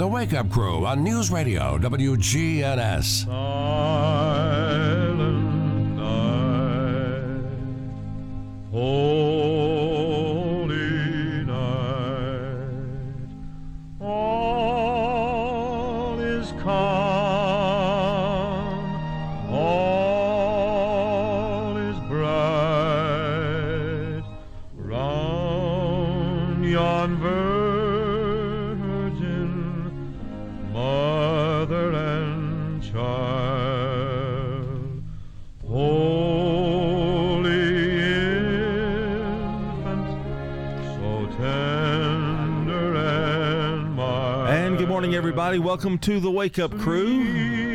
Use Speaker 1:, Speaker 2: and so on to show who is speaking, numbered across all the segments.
Speaker 1: The Wake Up Crew on News Radio WGNS.
Speaker 2: Silent
Speaker 3: oh. Welcome to the Wake Up Crew.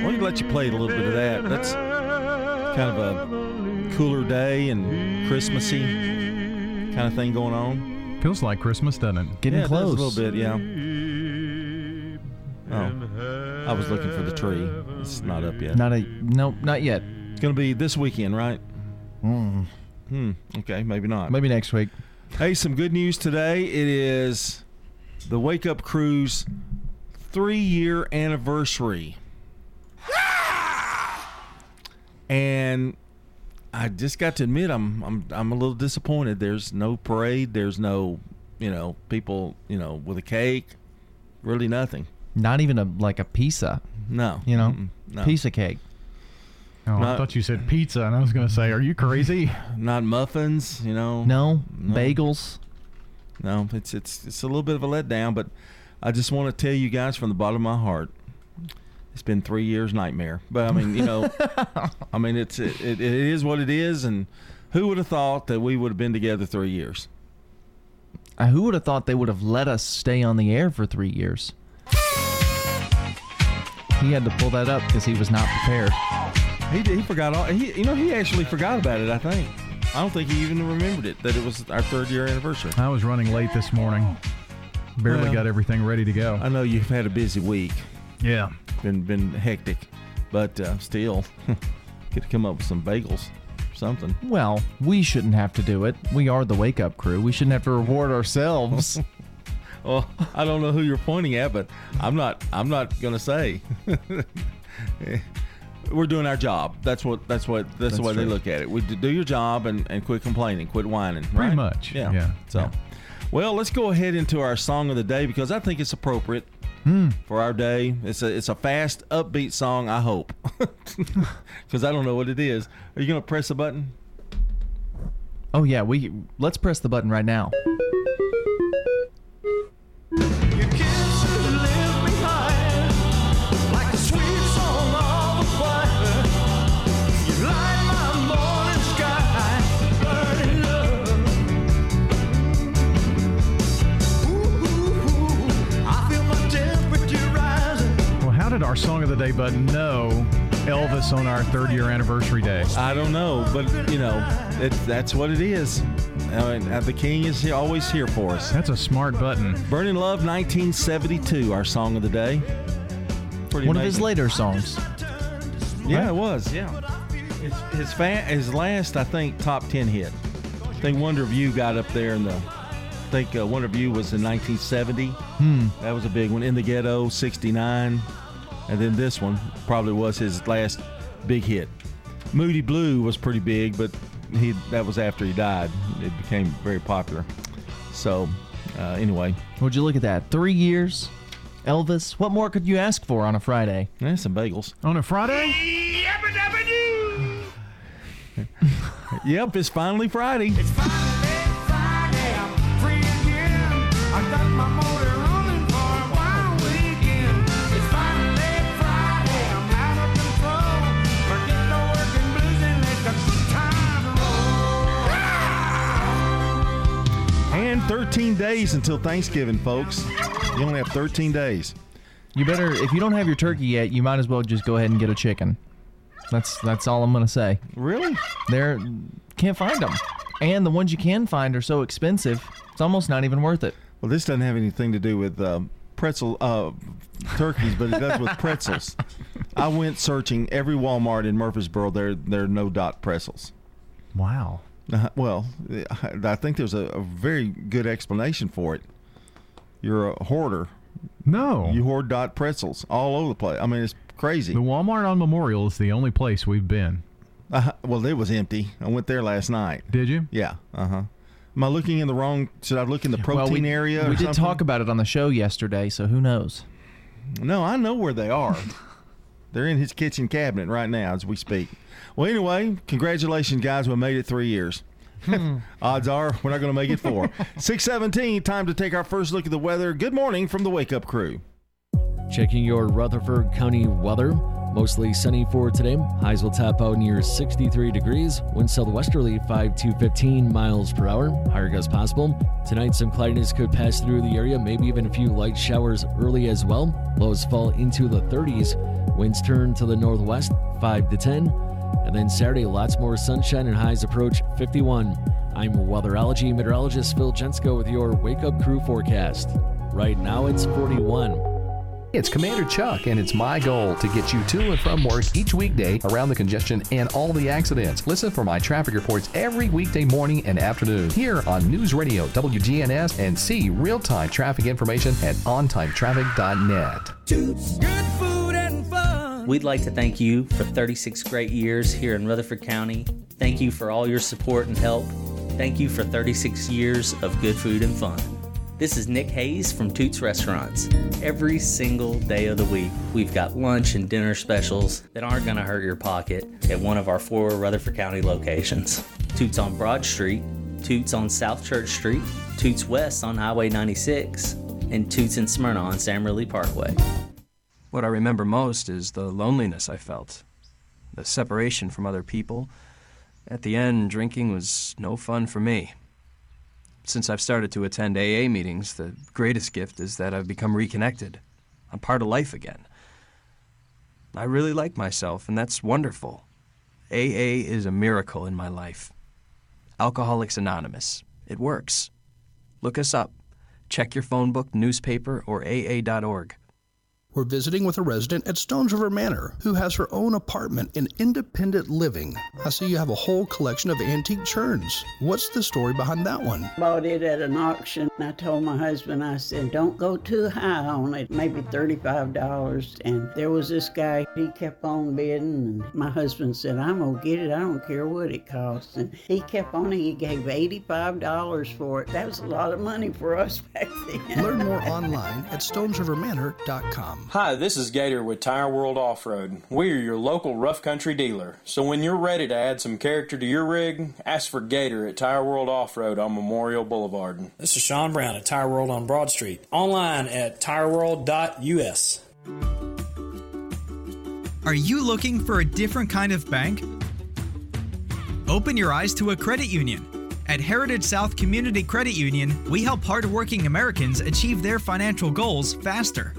Speaker 3: Let me let you play a little bit of that. That's kind of a cooler day and Christmassy kind of thing going on.
Speaker 4: Feels like Christmas, doesn't it?
Speaker 5: Getting
Speaker 3: yeah, it
Speaker 5: close.
Speaker 3: does a little bit, yeah. Oh, I was looking for the tree. It's not up yet.
Speaker 5: Not a no, not yet.
Speaker 3: It's going to be this weekend, right? Mm. Hmm. Okay, maybe not.
Speaker 5: Maybe next week.
Speaker 3: Hey, some good news today. It is the Wake Up Crew's three year anniversary. And I just got to admit I'm I'm I'm a little disappointed. There's no parade, there's no, you know, people, you know, with a cake. Really nothing.
Speaker 5: Not even a like a pizza.
Speaker 3: No.
Speaker 5: You know,
Speaker 3: no.
Speaker 5: piece of cake.
Speaker 4: Oh, I thought you said pizza, and I was going to say, are you crazy?
Speaker 3: Not muffins, you know.
Speaker 5: No,
Speaker 3: No.
Speaker 5: bagels.
Speaker 3: No, it's it's it's a little bit of a letdown, but I just want to tell you guys from the bottom of my heart, it's been three years nightmare. But I mean, you know, I mean it's it, it, it is what it is, and who would have thought that we would have been together three years?
Speaker 5: Uh, who would have thought they would have let us stay on the air for three years? He had to pull that up because he was not prepared.
Speaker 3: He he forgot all. He you know he actually forgot about it. I think. I don't think he even remembered it that it was our third year anniversary.
Speaker 4: I was running late this morning. Barely
Speaker 3: Well,
Speaker 4: got everything ready to go.
Speaker 3: I know you've had a busy week,
Speaker 4: yeah.
Speaker 3: been been hectic, but uh, still, could have come up with some bagels, or something.
Speaker 5: Well, we shouldn't have to do it. We are the wake up crew. We shouldn't have to reward ourselves.
Speaker 3: Well, I don't know who you're pointing at, but I'm not. I'm not gonna say. We're doing our job. That's what. That's what. That's, the
Speaker 5: That's
Speaker 3: way they look at it. We do your job and, and quit complaining, quit whining.
Speaker 4: Pretty
Speaker 3: right?
Speaker 4: much,
Speaker 3: Yeah.
Speaker 4: yeah,
Speaker 3: So,
Speaker 4: yeah.
Speaker 3: Well, let's go ahead into our song of the day because I think it's appropriate
Speaker 4: Hmm.
Speaker 3: for our day. It's a it's a fast, upbeat song. I hope, because I don't know what it is. Are you gonna press a button?
Speaker 5: oh yeah, we let's press the button right now.
Speaker 4: Our Song of the Day button know Elvis on our third year anniversary day?
Speaker 3: I don't know, but you know, it, that's what it is. I mean, uh, the King is always here for us.
Speaker 4: That's a smart button.
Speaker 3: Burning Love 1972, our song of the day. Pretty
Speaker 5: One of his later songs.
Speaker 3: Yeah, it was. Yeah. His his, fa- his last, I think, top 10 hit. I think Wonder of You got up there in the. I think uh, Wonder of You was in 1970.
Speaker 5: Hmm.
Speaker 3: That was a big one. In the Ghetto, 69. And then this one probably was his last big hit. Moody Blue was pretty big, but he that was after he died. It became very popular. So, uh, anyway,
Speaker 5: Would you look at that? Three years, Elvis. What more could you ask for on a Friday?
Speaker 3: eh, some bagels.
Speaker 4: On a Friday?
Speaker 3: Yep, it's finally Friday.
Speaker 2: It's finally
Speaker 3: 13 days until Thanksgiving, folks. You only have 13 days.
Speaker 5: You better, if you don't have your turkey yet, you might as well just go ahead and get a chicken. That's that's all I'm gonna say.
Speaker 3: Really?
Speaker 5: There, can't find them, and the ones you can find are so expensive. It's almost not even worth it.
Speaker 3: Well, this doesn't have anything to do with um, pretzel uh, turkeys, but it does with pretzels. I went searching every Walmart in Murfreesboro. There, there are no dot pretzels.
Speaker 4: Wow.
Speaker 3: Uh, well, I think there's a, a very good explanation for it. You're a hoarder.
Speaker 4: No.
Speaker 3: You hoard dot pretzels all over the place. I mean, it's crazy.
Speaker 4: the Walmart on Memorial is the only place we've been.
Speaker 3: Uh, well, it was empty. I went there last night.
Speaker 4: Did you?
Speaker 3: Yeah. Uh huh. Am I looking in the wrong? Should I look in the protein
Speaker 5: well, we,
Speaker 3: area?
Speaker 5: We did
Speaker 3: something?
Speaker 5: talk about it on the show yesterday, so who knows?
Speaker 3: No, I know where they are. They're in his kitchen cabinet right now as we speak. Well, anyway, congratulations, guys. We made it three years. Hmm. Odds are we're not going to make it four. 617, time to take our first look at the weather. Good morning from the Wake Up Crew.
Speaker 6: Checking your Rutherford County weather. Mostly sunny for today. Highs will top out near 63 degrees. Wind southwesterly 5 to 15 miles per hour. Higher gusts possible. Tonight, some cloudiness could pass through the area, maybe even a few light showers early as well. Lows fall into the 30s. Winds turn to the northwest 5 to 10. And then Saturday, lots more sunshine and highs approach 51. I'm weatherology meteorologist Phil Jensko with your Wake Up Crew forecast. Right now, it's 41.
Speaker 7: It's Commander Chuck, and it's my goal to get you to and from work each weekday around the congestion and all the accidents. Listen for my traffic reports every weekday morning and afternoon here on News Radio WGNS and see real time traffic information at ontimetraffic.net.
Speaker 8: Good food and fun.
Speaker 9: We'd like to thank you for 36 great years here in Rutherford County. Thank you for all your support and help. Thank you for 36 years of good food and fun. This is Nick Hayes from Toots Restaurants. Every single day of the week, we've got lunch and dinner specials that aren't going to hurt your pocket at one of our four Rutherford County locations Toots on Broad Street, Toots on South Church Street, Toots West on Highway 96, and Toots in Smyrna on Sam Riley Parkway.
Speaker 10: What I remember most is the loneliness I felt, the separation from other people. At the end, drinking was no fun for me. Since I've started to attend AA meetings, the greatest gift is that I've become reconnected. I'm part of life again. I really like myself, and that's wonderful. AA is a miracle in my life. Alcoholics Anonymous. It works. Look us up. Check your phone book, newspaper, or AA.org.
Speaker 11: We're visiting with a resident at Stones River Manor who has her own apartment in independent living. I see you have a whole collection of antique churns. What's the story behind that one?
Speaker 12: Bought it at an auction. I told my husband, I said, don't go too high on it, maybe $35. And there was this guy, he kept on bidding. And my husband said, I'm going to get it. I don't care what it costs. And he kept on, it, he gave $85 for it. That was a lot of money for us back then.
Speaker 11: Learn more online at stonesrivermanor.com.
Speaker 13: Hi, this is Gator with Tire World Off Road. We are your local rough country dealer. So when you're ready to add some character to your rig, ask for Gator at Tire World Off Road on Memorial Boulevard.
Speaker 14: This is Sean Brown at Tire World on Broad Street. Online at tireworld.us.
Speaker 15: Are you looking for a different kind of bank? Open your eyes to a credit union. At Heritage South Community Credit Union, we help hardworking Americans achieve their financial goals faster.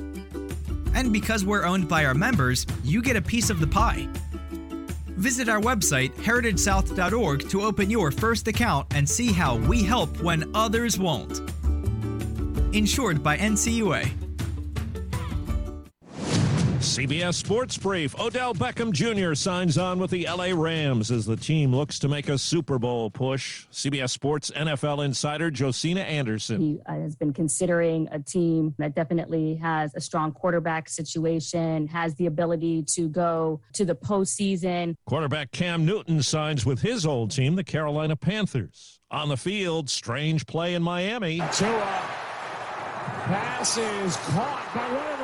Speaker 15: And because we're owned by our members, you get a piece of the pie. Visit our website, heritagesouth.org, to open your first account and see how we help when others won't. Insured by NCUA.
Speaker 16: CBS Sports Brief. Odell Beckham Jr. signs on with the LA Rams as the team looks to make a Super Bowl push. CBS Sports NFL insider Josina Anderson.
Speaker 17: He uh, has been considering a team that definitely has a strong quarterback situation, has the ability to go to the postseason.
Speaker 16: Quarterback Cam Newton signs with his old team, the Carolina Panthers. On the field, strange play in Miami.
Speaker 8: Tua. Pass is caught by one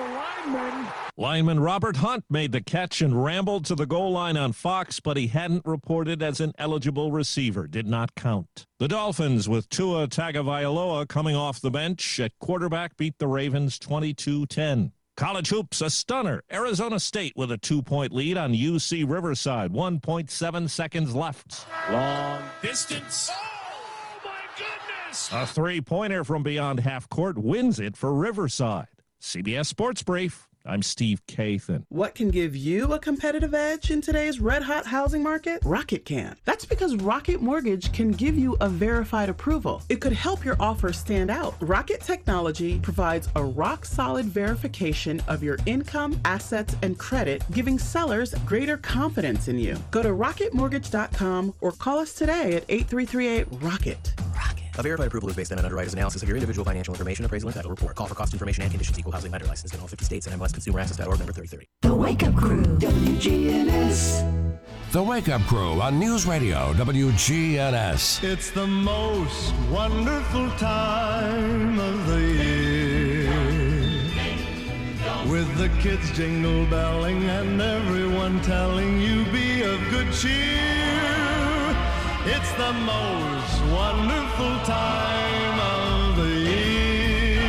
Speaker 8: linemen.
Speaker 16: Lineman Robert Hunt made the catch and rambled to the goal line on Fox, but he hadn't reported as an eligible receiver. Did not count. The Dolphins, with Tua Tagovailoa coming off the bench at quarterback, beat the Ravens 22-10. College hoops, a stunner. Arizona State with a two-point lead on UC Riverside. 1.7 seconds left.
Speaker 8: Long distance. Oh, my goodness.
Speaker 16: A three-pointer from beyond half court wins it for Riverside. CBS Sports Brief. I'm Steve Kathan.
Speaker 18: What can give you a competitive edge in today's red hot housing market? Rocket can. That's because Rocket Mortgage can give you a verified approval. It could help your offer stand out. Rocket Technology provides a rock solid verification of your income, assets, and credit, giving sellers greater confidence in you. Go to rocketmortgage.com or call us today at 8338 Rocket. Rocket.
Speaker 19: A verified approval is based on an underwriter's analysis of your individual financial information, appraisal, and title report. Call for cost information and conditions. Equal housing lender licensed in all 50 states and MLSConsumerAccess.org number 3030.
Speaker 1: The Wake Up Crew, WGNS. The Wake Up Crew on News Radio WGNS.
Speaker 2: It's the most wonderful time of the year. With the kids jingle belling and everyone telling you be of good cheer. It's the most wonderful time of the year.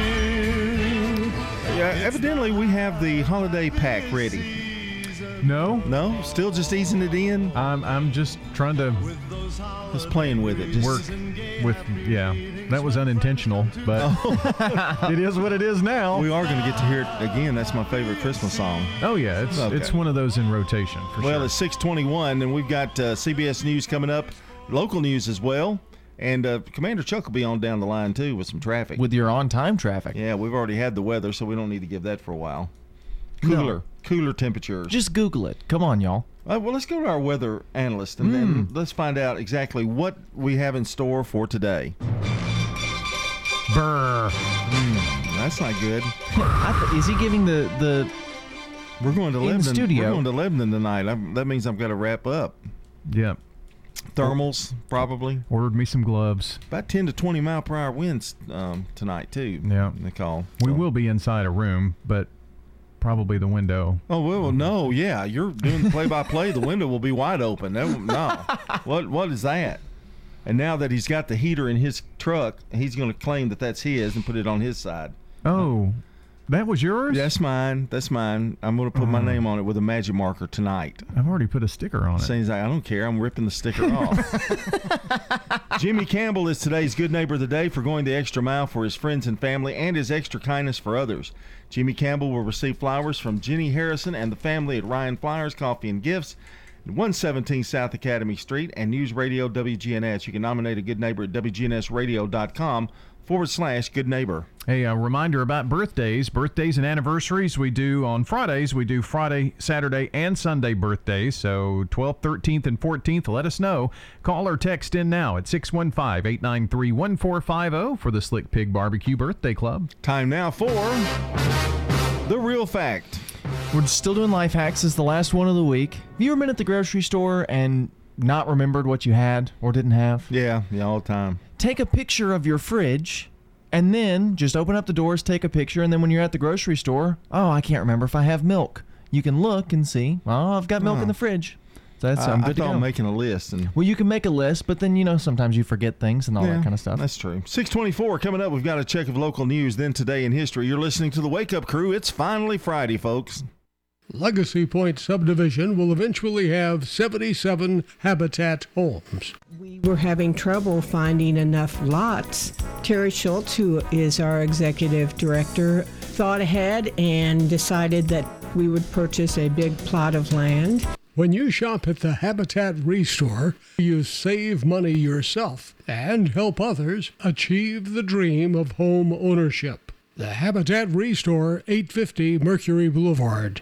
Speaker 3: Yeah, evidently we have the holiday pack ready.
Speaker 4: No,
Speaker 3: no, still just easing it in.
Speaker 4: I'm I'm just trying to
Speaker 3: just playing with it. Just
Speaker 4: work with yeah. That was unintentional, but it is what it is now.
Speaker 3: We are going to get to hear it again. That's my favorite Christmas song.
Speaker 4: Oh yeah, it's
Speaker 3: Okay.
Speaker 4: it's one of those in rotation for sure.
Speaker 3: well,
Speaker 4: sure.
Speaker 3: it's 621, and we've got uh, CBS News coming up, local news as well. And uh, Commander Chuck will be on down the line, too, with some traffic.
Speaker 5: With your on time traffic.
Speaker 3: Yeah, we've already had the weather, so we don't need to give that for a while.
Speaker 5: No.
Speaker 3: Cooler, cooler temperatures.
Speaker 5: Just Google it. Come on, y'all.
Speaker 3: Uh, well, let's go to our weather analyst, and then
Speaker 5: Hmm.
Speaker 3: let's find out exactly what we have in store for today.
Speaker 4: Brr.
Speaker 3: Hmm, that's not good.
Speaker 5: I th- is he giving the the?
Speaker 3: We're going to
Speaker 5: in the
Speaker 3: Lebanon.
Speaker 5: studio.
Speaker 3: We're going to Lebanon tonight. i that means I've got to wrap up.
Speaker 4: Yep.
Speaker 3: Thermals, probably.
Speaker 4: Ordered me some gloves.
Speaker 3: About 10 to 20 mile per hour winds um, tonight, too.
Speaker 4: Yeah.
Speaker 3: They call.
Speaker 4: We will be inside a room, but probably the window.
Speaker 3: Oh well, no, yeah, you're doing the play-by-play. the window will be wide open. That, no, what what is that? And now that he's got the heater in his truck, he's going to claim that that's his and put it on his side.
Speaker 4: Oh, that was yours?
Speaker 3: That's mine. That's mine. I'm going to put my uh-huh. name on it with a magic marker tonight.
Speaker 4: I've already put a sticker on it.
Speaker 3: Saying like, I don't care. I'm ripping the sticker off. Jimmy Campbell is today's good neighbor of the day for going the extra mile for his friends and family and his extra kindness for others. Jimmy Campbell will receive flowers from Jenny Harrison and the family at Ryan Flowers Coffee and Gifts. 117 South Academy Street and News Radio WGNS. You can nominate a good neighbor at WGNSradio.com forward slash good neighbor.
Speaker 4: Hey, a reminder about birthdays. Birthdays and anniversaries we do on Fridays. We do Friday, Saturday, and Sunday birthdays. So 12th, 13th, and 14th, let us know. Call or text in now at 615 893 1450 for the Slick Pig Barbecue Birthday Club.
Speaker 3: Time now for The Real Fact.
Speaker 5: We're still doing life hacks. This is the last one of the week. Have you ever been at the grocery store and not remembered what you had or didn't have?
Speaker 3: Yeah, yeah, all the time.
Speaker 5: Take a picture of your fridge and then just open up the doors, take a picture, and then when you're at the grocery store, oh, I can't remember if I have milk. You can look and see, oh, I've got milk in
Speaker 3: Oh.
Speaker 5: the fridge. So that's,
Speaker 3: I,
Speaker 5: I'm
Speaker 3: I
Speaker 5: good to
Speaker 3: thought
Speaker 5: go.
Speaker 3: making a list and
Speaker 5: well, you can make a list, but then, you know, sometimes you forget things and all
Speaker 3: Yeah,
Speaker 5: that kind of stuff.
Speaker 3: That's true. 624 coming up. We've got a check of local news, then today in history. You're listening to the Wake Up Crew. It's finally Friday, folks.
Speaker 20: Legacy Point subdivision will eventually have 77 habitat homes.
Speaker 21: We were having trouble finding enough lots. Terry Schultz, who is our executive director, thought ahead and decided that we would purchase a big plot of land.
Speaker 20: When you shop at the Habitat Restore, you save money yourself and help others achieve the dream of home ownership. The Habitat Restore, 850 Mercury Boulevard.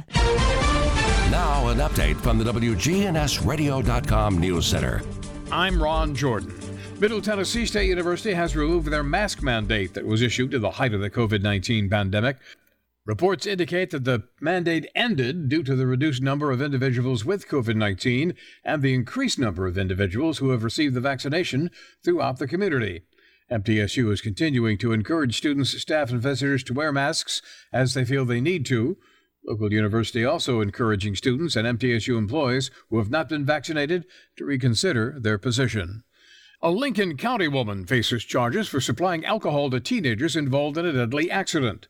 Speaker 1: Now, an update from the WGNSradio.com News Center.
Speaker 22: I'm Ron Jordan. Middle Tennessee State University has removed their mask mandate that was issued at the height of the COVID 19 pandemic. Reports indicate that the mandate ended due to the reduced number of individuals with COVID 19 and the increased number of individuals who have received the vaccination throughout the community. MTSU is continuing to encourage students, staff, and visitors to wear masks as they feel they need to. Local university also encouraging students and MTSU employees who have not been vaccinated to reconsider their position. A Lincoln County woman faces charges for supplying alcohol to teenagers involved in a deadly accident.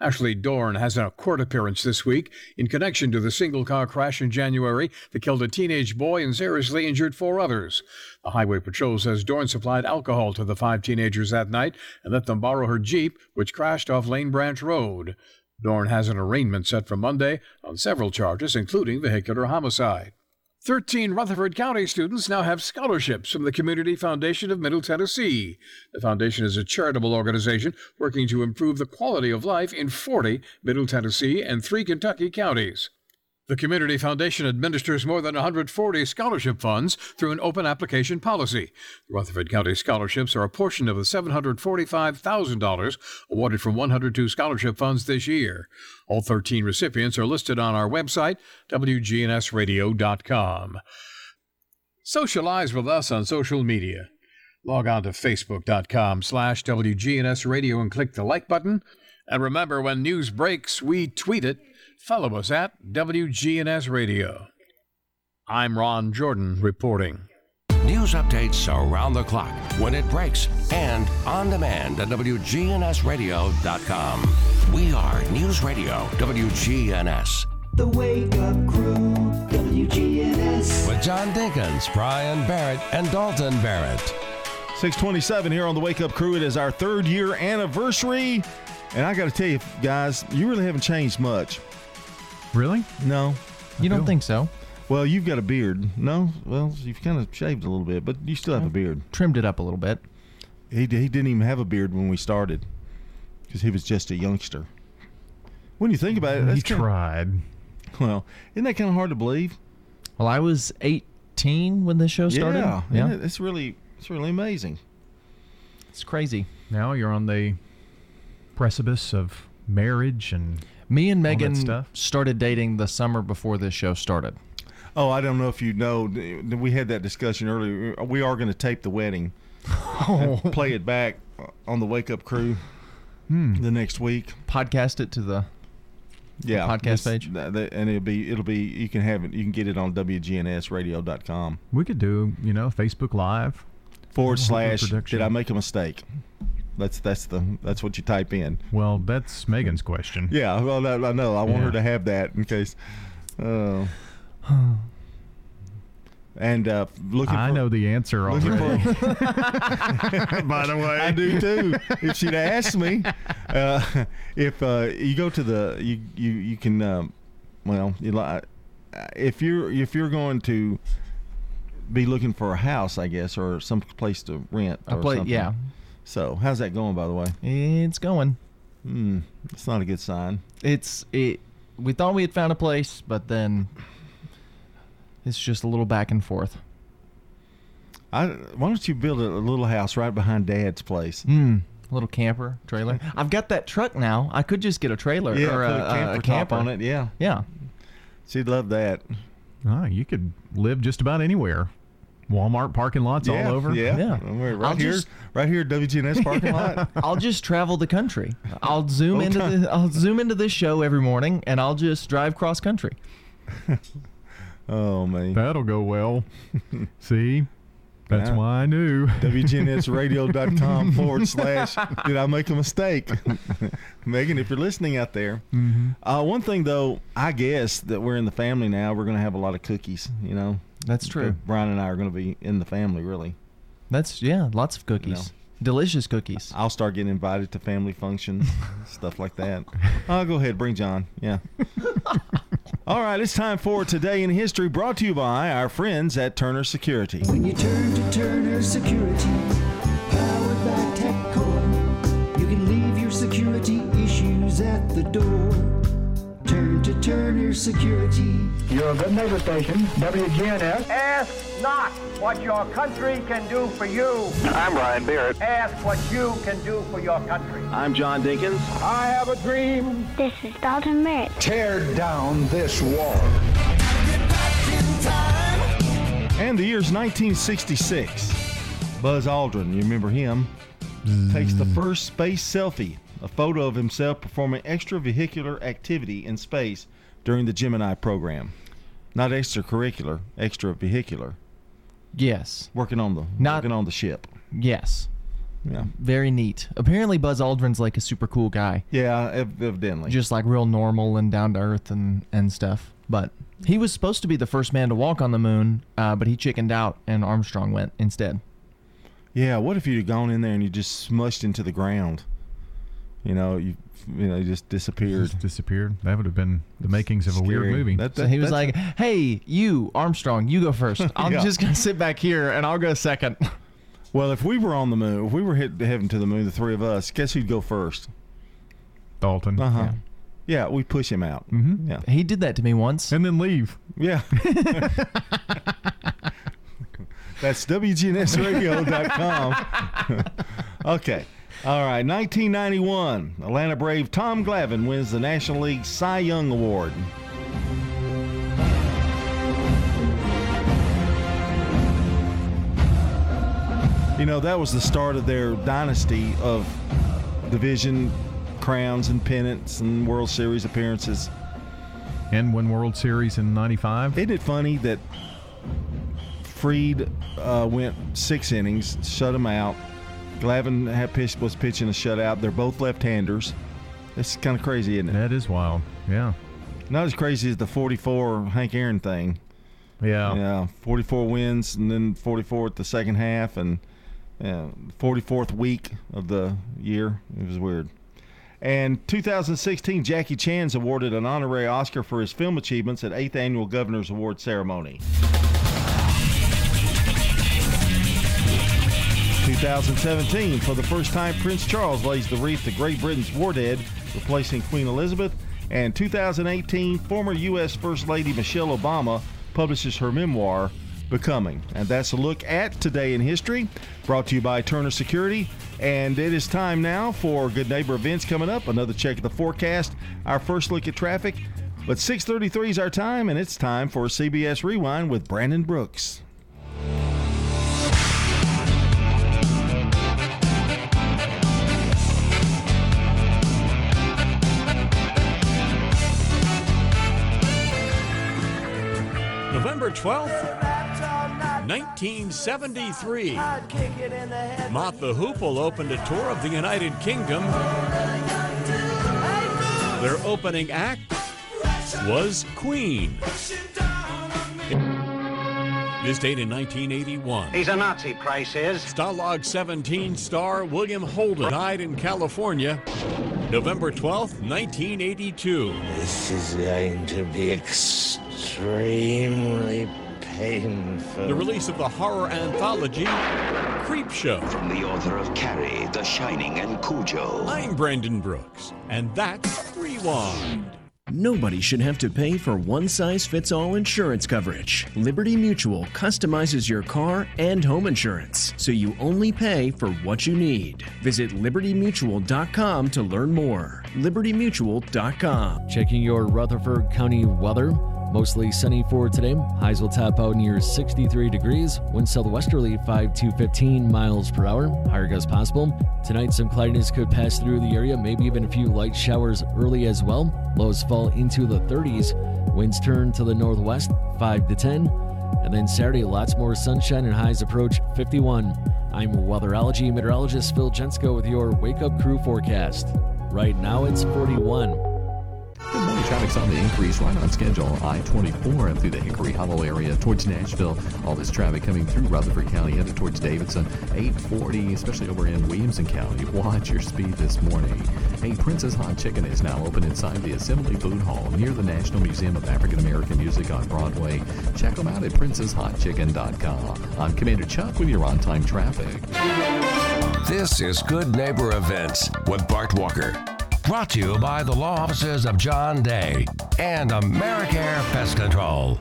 Speaker 22: Ashley Dorn has a court appearance this week in connection to the single car crash in January that killed a teenage boy and seriously injured four others. The Highway Patrol says Dorn supplied alcohol to the five teenagers that night and let them borrow her Jeep, which crashed off Lane Branch Road. Dorn has an arraignment set for Monday on several charges, including vehicular homicide. 13 Rutherford County students now have scholarships from the Community Foundation of Middle Tennessee. The foundation is a charitable organization working to improve the quality of life in 40 Middle Tennessee and three Kentucky counties. The Community Foundation administers more than 140 scholarship funds through an open application policy. The Rutherford County scholarships are a portion of the $745,000 awarded from 102 scholarship funds this year. All 13 recipients are listed on our website, WGNSradio.com. Socialize with us on social media. Log on to facebook.com slash WGNS and click the like button. And remember, when news breaks, we tweet it. Follow us at WGNS Radio. I'm Ron Jordan reporting.
Speaker 1: News updates around the clock, when it breaks, and on demand at WGNSradio.com. We are News Radio WGNS.
Speaker 8: The Wake Up Crew, WGNS.
Speaker 1: With John Dinkins, Brian Barrett, and Dalton Barrett.
Speaker 3: 627 here on the Wake Up Crew. It is our third year anniversary. And I got to tell you, guys, you really haven't changed much.
Speaker 4: Really?
Speaker 3: No.
Speaker 5: You don't think so?
Speaker 3: Well, you've got a beard. No? Well, you've kind of shaved a little bit, but you still have a beard.
Speaker 5: Trimmed it up a little bit.
Speaker 3: He, he didn't even have a beard when we started because he was just a youngster. When you think about it,
Speaker 4: He
Speaker 3: that's kinda-
Speaker 4: tried.
Speaker 3: well, isn't that kind of hard to believe?
Speaker 5: Well, I was 18 when this show started.
Speaker 3: Yeah, yeah. It's really, it's really amazing.
Speaker 5: It's crazy.
Speaker 4: Now you're on the precipice of marriage and
Speaker 5: Me and Megan started dating the summer before this show started.
Speaker 3: Oh, I don't know if you know. We had that discussion earlier. We are going to tape the wedding, and play it back on the Wake Up Crew hmm. the next week.
Speaker 5: Podcast it to the
Speaker 3: Yeah,
Speaker 5: podcast
Speaker 3: this-
Speaker 5: page.
Speaker 3: th- th- and it'll be it'll be you can have it. You can get it on WGNSradio.com
Speaker 4: We could do, you know, Facebook Live.
Speaker 3: forward slash.
Speaker 4: production.
Speaker 3: Did I make a mistake? That's that's the that's what you type in.
Speaker 4: Well, that's Megan's question.
Speaker 3: Yeah, well, I I know. I want her to have that in case. Uh, and uh, looking.
Speaker 4: I
Speaker 3: for,
Speaker 4: know the answer already.
Speaker 3: for-
Speaker 4: By the way,
Speaker 3: I do too. If she'd asked me, uh, if uh, you go to the you you you can, um, well, you li- if you're if you're going to be looking for a house, I guess, or some place to rent.
Speaker 5: A
Speaker 3: or
Speaker 5: pla-
Speaker 3: something.
Speaker 5: yeah.
Speaker 3: So how's that going, by the way?
Speaker 5: It's going.
Speaker 3: Hmm, it's not a good sign.
Speaker 5: It's it. We thought we had found a place, but then it's just a little back and forth.
Speaker 3: I, why don't you build a, a little house right behind Dad's place?
Speaker 5: Hmm. Little camper trailer. I've got that truck now. I could just get a trailer
Speaker 3: Yeah,
Speaker 5: or
Speaker 3: put
Speaker 5: a,
Speaker 3: a camper,
Speaker 5: a
Speaker 3: top
Speaker 5: camper
Speaker 3: on it. Yeah,
Speaker 5: Yeah.
Speaker 3: she'd love that.
Speaker 4: Ah, you could live just about anywhere. Walmart parking lots
Speaker 3: yeah,
Speaker 4: all over.
Speaker 3: Yeah,
Speaker 5: Yeah.
Speaker 3: Right
Speaker 5: I'll
Speaker 3: here,
Speaker 5: just-
Speaker 3: right here, at WGNS parking lot.
Speaker 5: I'll just travel the country. I'll zoom into
Speaker 3: Okay.
Speaker 5: the I'll zoom into this show every morning and I'll just drive cross country.
Speaker 3: Oh man.
Speaker 4: That'll go well. See? That's
Speaker 3: Yeah.
Speaker 4: why I knew.
Speaker 3: WGNSradio.com forward slash did I make a mistake? Megan, if you're listening out there.
Speaker 4: Mhm.
Speaker 3: Uh, one thing though, I guess that we're in the family now, we're gonna have a lot of cookies, you know.
Speaker 5: That's true.
Speaker 3: Brian and I are gonna be in the family really.
Speaker 5: That's yeah, lots of cookies. Delicious cookies.
Speaker 3: I'll start getting invited to family functions, stuff like that. I'll go ahead, bring John. Yeah. All right, it's time for Today in History, brought to you by our friends at Turner Security.
Speaker 8: When you turn to Turner Security, powered by TechCore, you can leave your security issues at the door. Turn to Turner Security.
Speaker 23: You're a good neighbor station, WGNS. Ask not what your country can do for you. I'm Brian Barrett. Ask what you can do for your country.
Speaker 3: I'm John Dinkins.
Speaker 23: I have a dream.
Speaker 24: This is Dalton Merritt.
Speaker 23: Tear down this wall.
Speaker 3: And the year's 1966. Buzz Aldrin, you remember him, takes the first space selfie, a photo of himself performing extravehicular activity in space during the Gemini program. Not extracurricular, extravehicular.
Speaker 5: Yes.
Speaker 3: Working on the
Speaker 5: Not-
Speaker 3: working on the ship.
Speaker 5: Yes.
Speaker 3: Yeah.
Speaker 5: Very neat. Apparently, Buzz Aldrin's like a super cool guy.
Speaker 3: Yeah, evidently.
Speaker 5: Just like real normal and down to earth and, and stuff. But he was supposed to be the first man to walk on the moon, uh, but he chickened out and Armstrong went instead.
Speaker 3: Yeah, what if you'd gone in there and you just smushed into the ground? You know, you you know, you just disappeared.
Speaker 4: Just disappeared. That would have been the makings of a weird movie.
Speaker 3: That-
Speaker 5: So he was
Speaker 3: that's-
Speaker 5: like, "Hey, you Armstrong, you go first. I'm
Speaker 3: Yeah.
Speaker 5: just gonna sit back here and I'll go second.
Speaker 3: Well, if we were on the moon, if we were hit heading to the moon, the three of us, guess who'd go first?
Speaker 4: Dalton.
Speaker 3: Uh huh. Yeah, we push him out.
Speaker 4: Mm-hmm.
Speaker 3: Yeah.
Speaker 5: He did that to me once.
Speaker 4: And then leave.
Speaker 3: Yeah. That's WGNSradio.com. okay. All right. 1991, Atlanta Brave Tom Glavine wins the National League Cy Young Award. You know, that was the start of their dynasty of division crowns and pennants and World Series appearances.
Speaker 4: And win World Series in '95.
Speaker 3: Isn't it funny that Fried uh, went six innings, shut him out. Glavine had pitched, was pitching a shutout. They're both left-handers. It's kind of crazy, isn't it?
Speaker 4: That is wild. Yeah.
Speaker 3: Not as crazy as the 44 Hank Aaron thing.
Speaker 4: Yeah.
Speaker 3: Yeah, 44 wins and then 44 at the second half and yeah, 44th week of the year. It was weird. And 2016, Jackie Chan's awarded an honorary Oscar for his film achievements at 8th Annual Governor's Award ceremony. 2017, for the first time, Prince Charles lays the wreath to Great Britain's war dead, replacing Queen Elizabeth. And 2018, former U.S. First Lady Michelle Obama publishes her memoir, Becoming. And that's a look at Today in History, brought to you by Turner Security. And it is time now for Good Neighbor events coming up. Another check of the forecast, our first look at traffic. But 6:33 is our time, and it's time for CBS Rewind with Brandon Brooks.
Speaker 25: November 12th, 1973. Mott the Hoople opened a tour of the United Kingdom. Their opening act was Queen. This date in 1981.
Speaker 26: He's a Nazi, Price is.
Speaker 25: Stalag 17 star William Holden died in California November 12th, 1982.
Speaker 23: This is going to be extremely painful.
Speaker 25: The release of the horror anthology Creepshow.
Speaker 27: From the author of Carrie, The Shining, and Cujo.
Speaker 25: I'm Brandon Brooks, and that's Rewind.
Speaker 28: Nobody should have to pay for one size fits all insurance coverage. Liberty Mutual customizes your car and home insurance, so you only pay for what you need. Visit libertymutual.com to learn more. libertymutual.com.
Speaker 6: Checking your Rutherford County weather. Mostly sunny for today. Highs will top out near 63 degrees. Wind southwesterly 5 to 15 miles per hour. Higher gusts possible. Tonight, some cloudiness could pass through the area, maybe even a few light showers early as well. Lows fall into the 30s. Winds turn to the northwest 5 to 10. And then Saturday, lots more sunshine and highs approach 51. I'm weatherology meteorologist Phil Jensko with your Wake Up Crew forecast. Right now, it's 41.
Speaker 7: Good morning. Traffic's on the increase, right on schedule. I-24 and through the Hickory Hollow area towards Nashville. All this traffic coming through Rutherford County, headed towards Davidson. 840, especially over in Williamson County. Watch your speed this morning. Hey, Prince's Hot Chicken is now open inside the Assembly Food Hall near the National Museum of African American Music on Broadway. Check them out at princesshotchicken.com. I'm Commander Chuck with your on-time traffic.
Speaker 1: This is Good Neighbor Events with Bart Walker. Brought to you by the law offices of John Day and Americare Pest Control.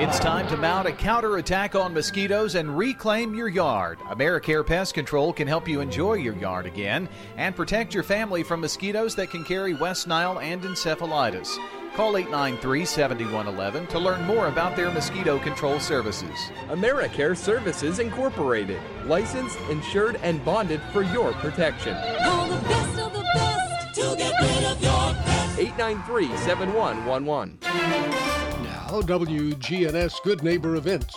Speaker 29: It's time to mount a counterattack on mosquitoes and reclaim your yard. AmeriCare Pest Control can help you enjoy your yard again and protect your family from mosquitoes that can carry West Nile and encephalitis. Call 893 7111 to learn more about their mosquito control services.
Speaker 30: AmeriCare Services Incorporated, licensed, insured, and bonded for your protection.
Speaker 31: Call the best of the best to get rid of your pest.
Speaker 30: 893 7111.
Speaker 20: Now, WGNS Good Neighbor Events.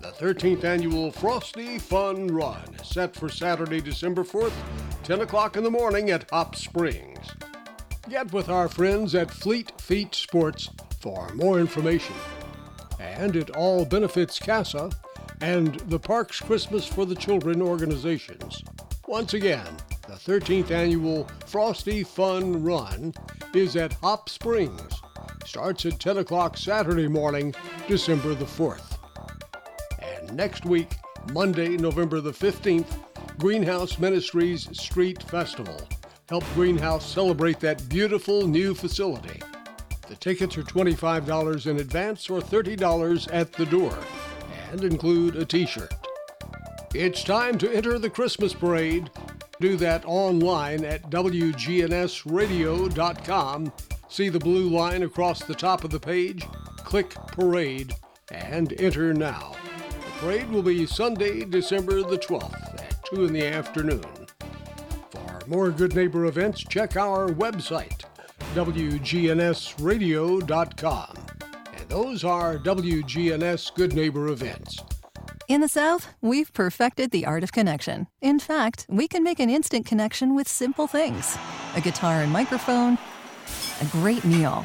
Speaker 20: The 13th annual Frosty Fun Run, set for Saturday, December 4th, 10 o'clock in the morning at Hop Springs. Get with our friends at Fleet Feet Sports for more information. And it all benefits CASA and the Parks Christmas for the Children organizations. Once again, the 13th annual Frosty Fun Run is at Hop Springs. Starts at 10 o'clock Saturday morning, December the 4th. And next week, Monday, November the 15th, Greenhouse Ministries Street Festival. Help Greenhouse celebrate that beautiful new facility. The tickets are $25 in advance or $30 at the door and include a t shirt. It's time to enter the Christmas parade. Do that online at WGNSradio.com. See the blue line across the top of the page, click Parade, and enter now. The parade will be Sunday, December the 12th at 2 in the afternoon. More Good Neighbor events, check our website, WGNSradio.com. And those are WGNS Good Neighbor events.
Speaker 32: In the South, we've perfected the art of connection. In fact, we can make an instant connection with simple things a guitar and microphone, a great meal,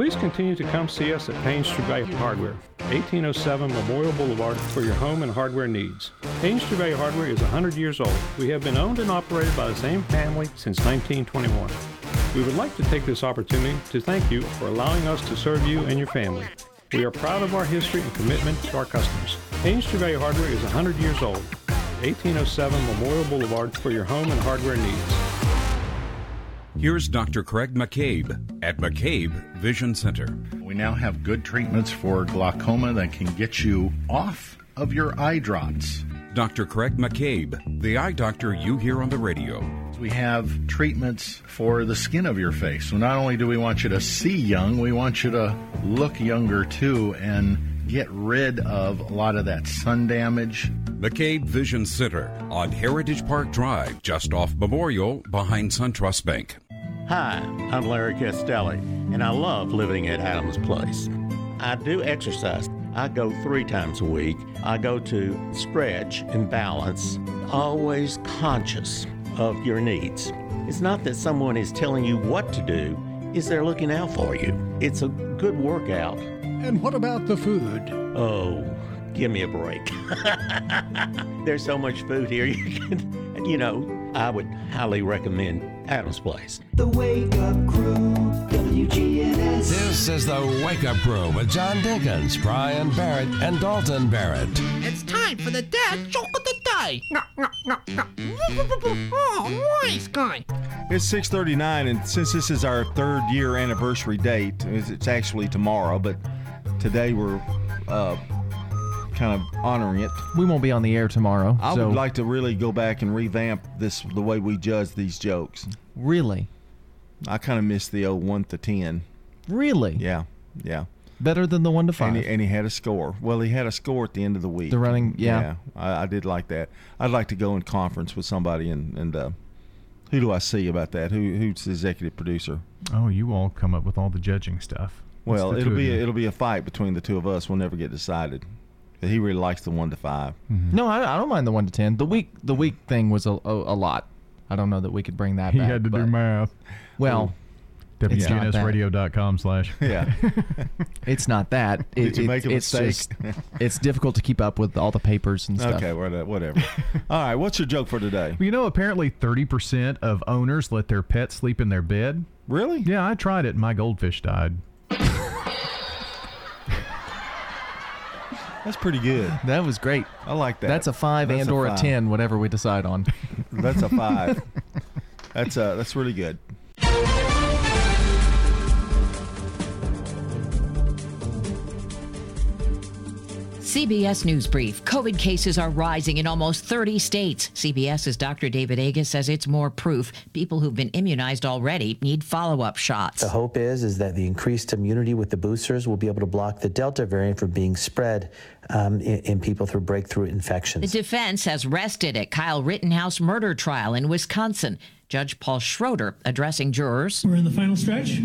Speaker 33: Please continue to come see us at Haynes Trevay Hardware, 1807 Memorial Boulevard for your home and hardware needs. Haynes Trevay Hardware is 100 years old. We have been owned and operated by the same family since 1921. We would like to take this opportunity to thank you for allowing us to serve you and your family. We are proud of our history and commitment to our customers. Haynes Trevay Hardware is 100 years old. 1807 Memorial Boulevard for your home and hardware needs.
Speaker 34: Here's Dr. Craig McCabe at McCabe Vision Center.
Speaker 35: We now have good treatments for glaucoma that can get you off of your eye drops.
Speaker 34: Dr. Craig McCabe, the eye doctor you hear on the radio.
Speaker 35: We have treatments for the skin of your face. So not only do we want you to see young, we want you to look younger too and get rid of a lot of that sun damage.
Speaker 34: McCabe Vision Center on Heritage Park Drive, just off Memorial behind SunTrust Bank.
Speaker 23: Hi, I'm Larry Castelli, and I love living at Adams Place. I do exercise. I go three times a week. I go to stretch and balance, always conscious of your needs. It's not that someone is telling you what to do, is they're looking out for you. It's a good workout.
Speaker 20: And what about the food?
Speaker 23: Oh, give me a break. There's so much food here. You can, you know, I would highly recommend Adam's Place.
Speaker 2: The Wake Up Crew, WGNS.
Speaker 1: This is the Wake Up Crew with John Dinkins, Brian Barrett, and Dalton Barrett.
Speaker 36: It's time for the dad joke of the day. Oh, nice guy.
Speaker 3: It's 6:39, and since this is our third year anniversary date, it's it's actually tomorrow, but today we're uh, kind of honoring it.
Speaker 37: We won't be on the air tomorrow.
Speaker 3: I
Speaker 37: so
Speaker 3: would like to really go back and revamp this the way we judge these jokes.
Speaker 37: Really?
Speaker 3: I kind of miss the old one to ten.
Speaker 37: Really?
Speaker 3: Yeah, yeah.
Speaker 37: Better than the one to
Speaker 3: And
Speaker 37: five.
Speaker 3: he, and he had a score. Well, he had a score at the end of the week.
Speaker 37: The running- yeah.
Speaker 3: I, I did like that. I'd like to go in conference with somebody and and uh, who do I see about that? Who who's the executive producer?
Speaker 4: Oh, you all come up with all the judging stuff. It's
Speaker 3: Well, it'll be a, it'll be a fight between the two of us. We'll never get decided. He really likes the one to 5 mm-hmm.
Speaker 37: No, I, I don't mind the one to ten. The week the week thing was a, a, a lot. I don't know that we could bring that
Speaker 4: He
Speaker 37: back.
Speaker 4: had to do math.
Speaker 37: Well, it's not that.
Speaker 4: WGNSradio.com slash.
Speaker 3: Yeah.
Speaker 37: It's not that. It,
Speaker 3: Did you
Speaker 37: it-
Speaker 3: make a
Speaker 37: it's
Speaker 3: mistake?
Speaker 37: just it's difficult to keep up with all the papers and stuff.
Speaker 3: Okay, whatever. All right, what's your joke for today?
Speaker 4: You know, apparently 30% of owners let their pet sleep in their bed.
Speaker 3: Really?
Speaker 4: Yeah, I tried it and my goldfish died.
Speaker 3: That's pretty good.
Speaker 37: That was great.
Speaker 3: I like that.
Speaker 37: That's a five
Speaker 3: That's
Speaker 37: and or a ten, whatever we decide on.
Speaker 3: That's a five. that's uh that's really good.
Speaker 38: CBS News Brief. COVID cases are rising in almost 30 states. CBS's Dr. David Agus says it's more proof people who've been immunized already need follow-up shots.
Speaker 39: The hope is is that the increased immunity with the boosters will be able to block the Delta variant from being spread um, in, in people through breakthrough infections.
Speaker 38: The
Speaker 39: infections.
Speaker 38: defense has rested at Kyle Rittenhouse murder trial in Wisconsin. Judge Paul Schroeder addressing jurors.
Speaker 40: We're in the final stretch.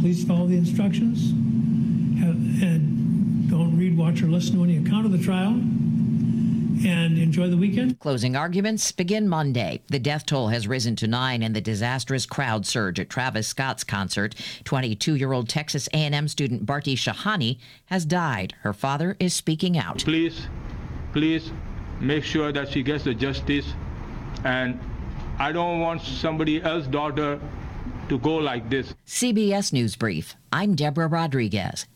Speaker 40: Please follow the instructions. Have, and don't read, watch, or listen to any account of the trial. And enjoy the weekend.
Speaker 38: Closing arguments begin Monday. The death toll has risen to nine in the disastrous crowd surge at Travis Scott's concert. 22-year-old Texas A&M student Bharti Shahani has died. Her father is speaking out.
Speaker 41: Please, please make sure that she gets the justice. And I don't want somebody else's daughter to go like this.
Speaker 38: CBS News Brief. I'm Deborah Rodriguez.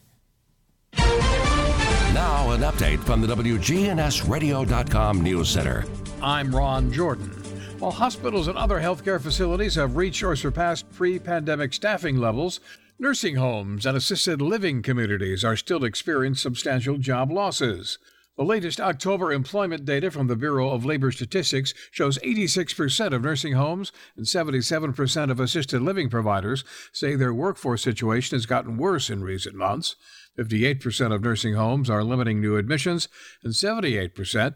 Speaker 1: Now, an update from the WGNSradio.com News Center.
Speaker 22: I'm Ron Jordan. While hospitals and other healthcare facilities have reached or surpassed pre pandemic staffing levels, nursing homes and assisted living communities are still experiencing substantial job losses. The latest October employment data from the Bureau of Labor Statistics shows 86% of nursing homes and 77% of assisted living providers say their workforce situation has gotten worse in recent months. 58% of nursing homes are limiting new admissions, and 78%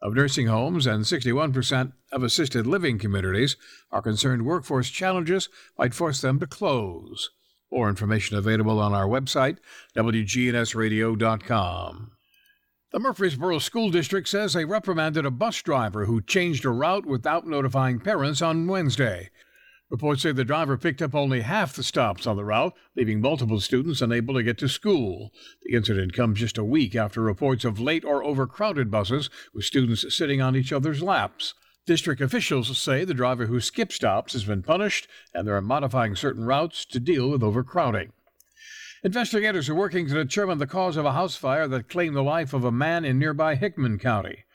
Speaker 22: of nursing homes and 61% of assisted living communities are concerned workforce challenges might force them to close. More information available on our website, WGNSradio.com. The Murfreesboro School District says they reprimanded a bus driver who changed a route without notifying parents on Wednesday. Reports say the driver picked up only half the stops on the route, leaving multiple students unable to get to school. The incident comes just a week after reports of late or overcrowded buses with students sitting on each other's laps. District officials say the driver who skipped stops has been punished and they are modifying certain routes to deal with overcrowding. Investigators are working to determine the cause of a house fire that claimed the life of a man in nearby Hickman County.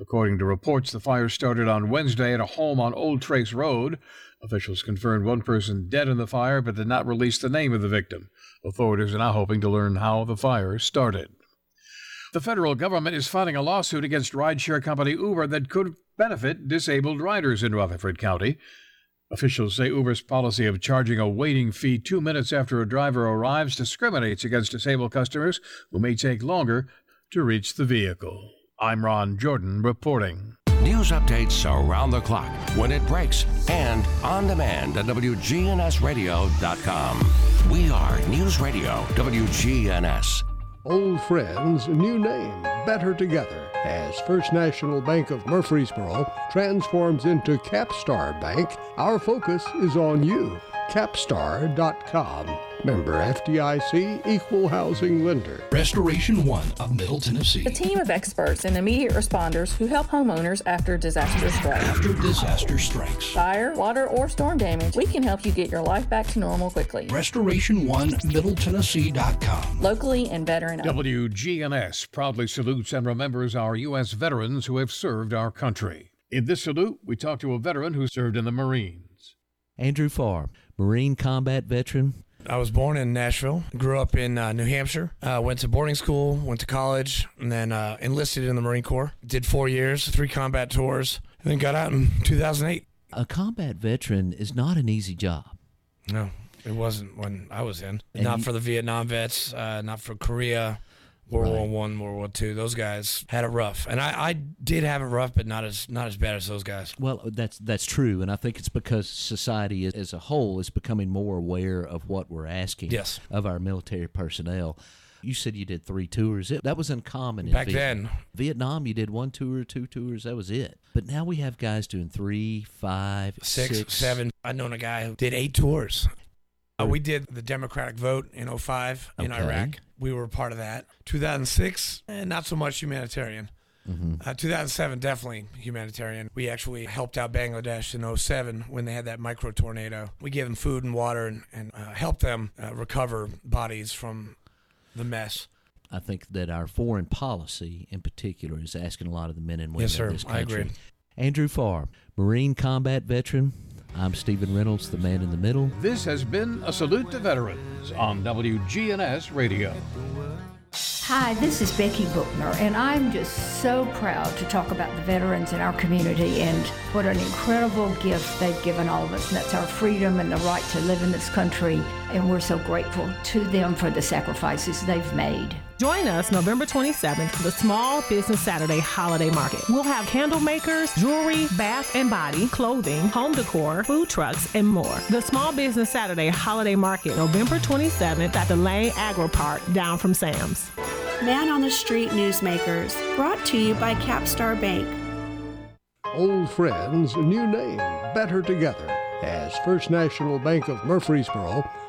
Speaker 22: According to reports, the fire started on Wednesday at a home on Old Trace Road. Officials confirmed one person dead in the fire but did not release the name of the victim. Authorities are now hoping to learn how the fire started. The federal government is filing a lawsuit against rideshare company Uber that could benefit disabled riders in Rutherford County. Officials say Uber's policy of charging a waiting fee two minutes after a driver arrives discriminates against disabled customers who may take longer to reach the vehicle. I'm Ron Jordan reporting.
Speaker 1: News updates around the clock, when it breaks, and on demand at WGNSradio.com. We are News Radio WGNS.
Speaker 20: Old friends, new name, better together. As First National Bank of Murfreesboro transforms into Capstar Bank, our focus is on you. Capstar.com. Member FDIC, equal housing lender.
Speaker 42: Restoration One of Middle Tennessee.
Speaker 43: A team of experts and immediate responders who help homeowners after disaster strikes.
Speaker 42: After disaster strikes.
Speaker 43: Fire, water, or storm damage, we can help you get your life back to normal quickly.
Speaker 42: Restoration One MiddleTennessee.com.
Speaker 43: Locally and veteran owned.
Speaker 22: WGNS proudly salutes and remembers our U.S. veterans who have served our country. In this salute, we talk to a veteran who served in the Marines.
Speaker 44: Andrew Farr, Marine combat veteran.
Speaker 45: I was born in Nashville, grew up in uh, New Hampshire, uh, went to boarding school, went to college, and then uh, enlisted in the Marine Corps. Did four years, three combat tours, and then got out in 2008.
Speaker 44: A combat veteran is not an easy job.
Speaker 45: No, it wasn't when I was in.
Speaker 44: And
Speaker 45: not
Speaker 44: you-
Speaker 45: for the Vietnam vets, uh, not for Korea, World War One, World War Two. Those guys had it rough, and I, I did have it rough, but not as not as bad as those guys.
Speaker 44: Well, that's that's true, and I think it's because society as- as a whole is becoming more aware of what we're asking
Speaker 45: Yes.
Speaker 44: of our military personnel. You said you did three tours. It, that was uncommon in
Speaker 45: Back
Speaker 44: Viet-
Speaker 45: then.
Speaker 44: Vietnam, you did one tour, two tours. That was it. But now we have guys doing three, five,
Speaker 45: six,
Speaker 44: six.
Speaker 45: seven. I known a guy who did eight tours. Uh, we did the Democratic vote in 05 in
Speaker 44: Okay.
Speaker 45: Iraq. We were part of that. 2006, eh, not so much humanitarian.
Speaker 44: Mhm.
Speaker 45: Uh, 2007, definitely humanitarian. We actually helped out Bangladesh in 07 when they had that micro tornado. We gave them food and water and, and uh, helped them uh, recover bodies from the mess.
Speaker 44: I think that our foreign policy, in particular, is asking a lot of the men and women
Speaker 45: Yes, sir.
Speaker 44: of this
Speaker 45: I
Speaker 44: country.
Speaker 45: agree.
Speaker 44: Andrew Farr, Marine combat veteran. I'm Stephen Reynolds, the man in the middle.
Speaker 22: This has been a salute to veterans on WGNS Radio.
Speaker 46: Hi, this is Becky Bookner, and I'm just so proud to talk about the veterans in our community and what an incredible gift they've given all of us. And that's our freedom and the right to live in this country. And we're so grateful to them for the sacrifices they've made.
Speaker 47: Join us November 27th for the Small Business Saturday Holiday Market. We'll have candle makers, jewelry, bath and body, clothing, home decor, food trucks, and more. The Small Business Saturday Holiday Market, November 27th at the Lane Agri-Park down from Sam's.
Speaker 48: Man on the Street Newsmakers, brought to you by Capstar Bank.
Speaker 20: Old friends, new name, better together. As First National Bank of Murfreesboro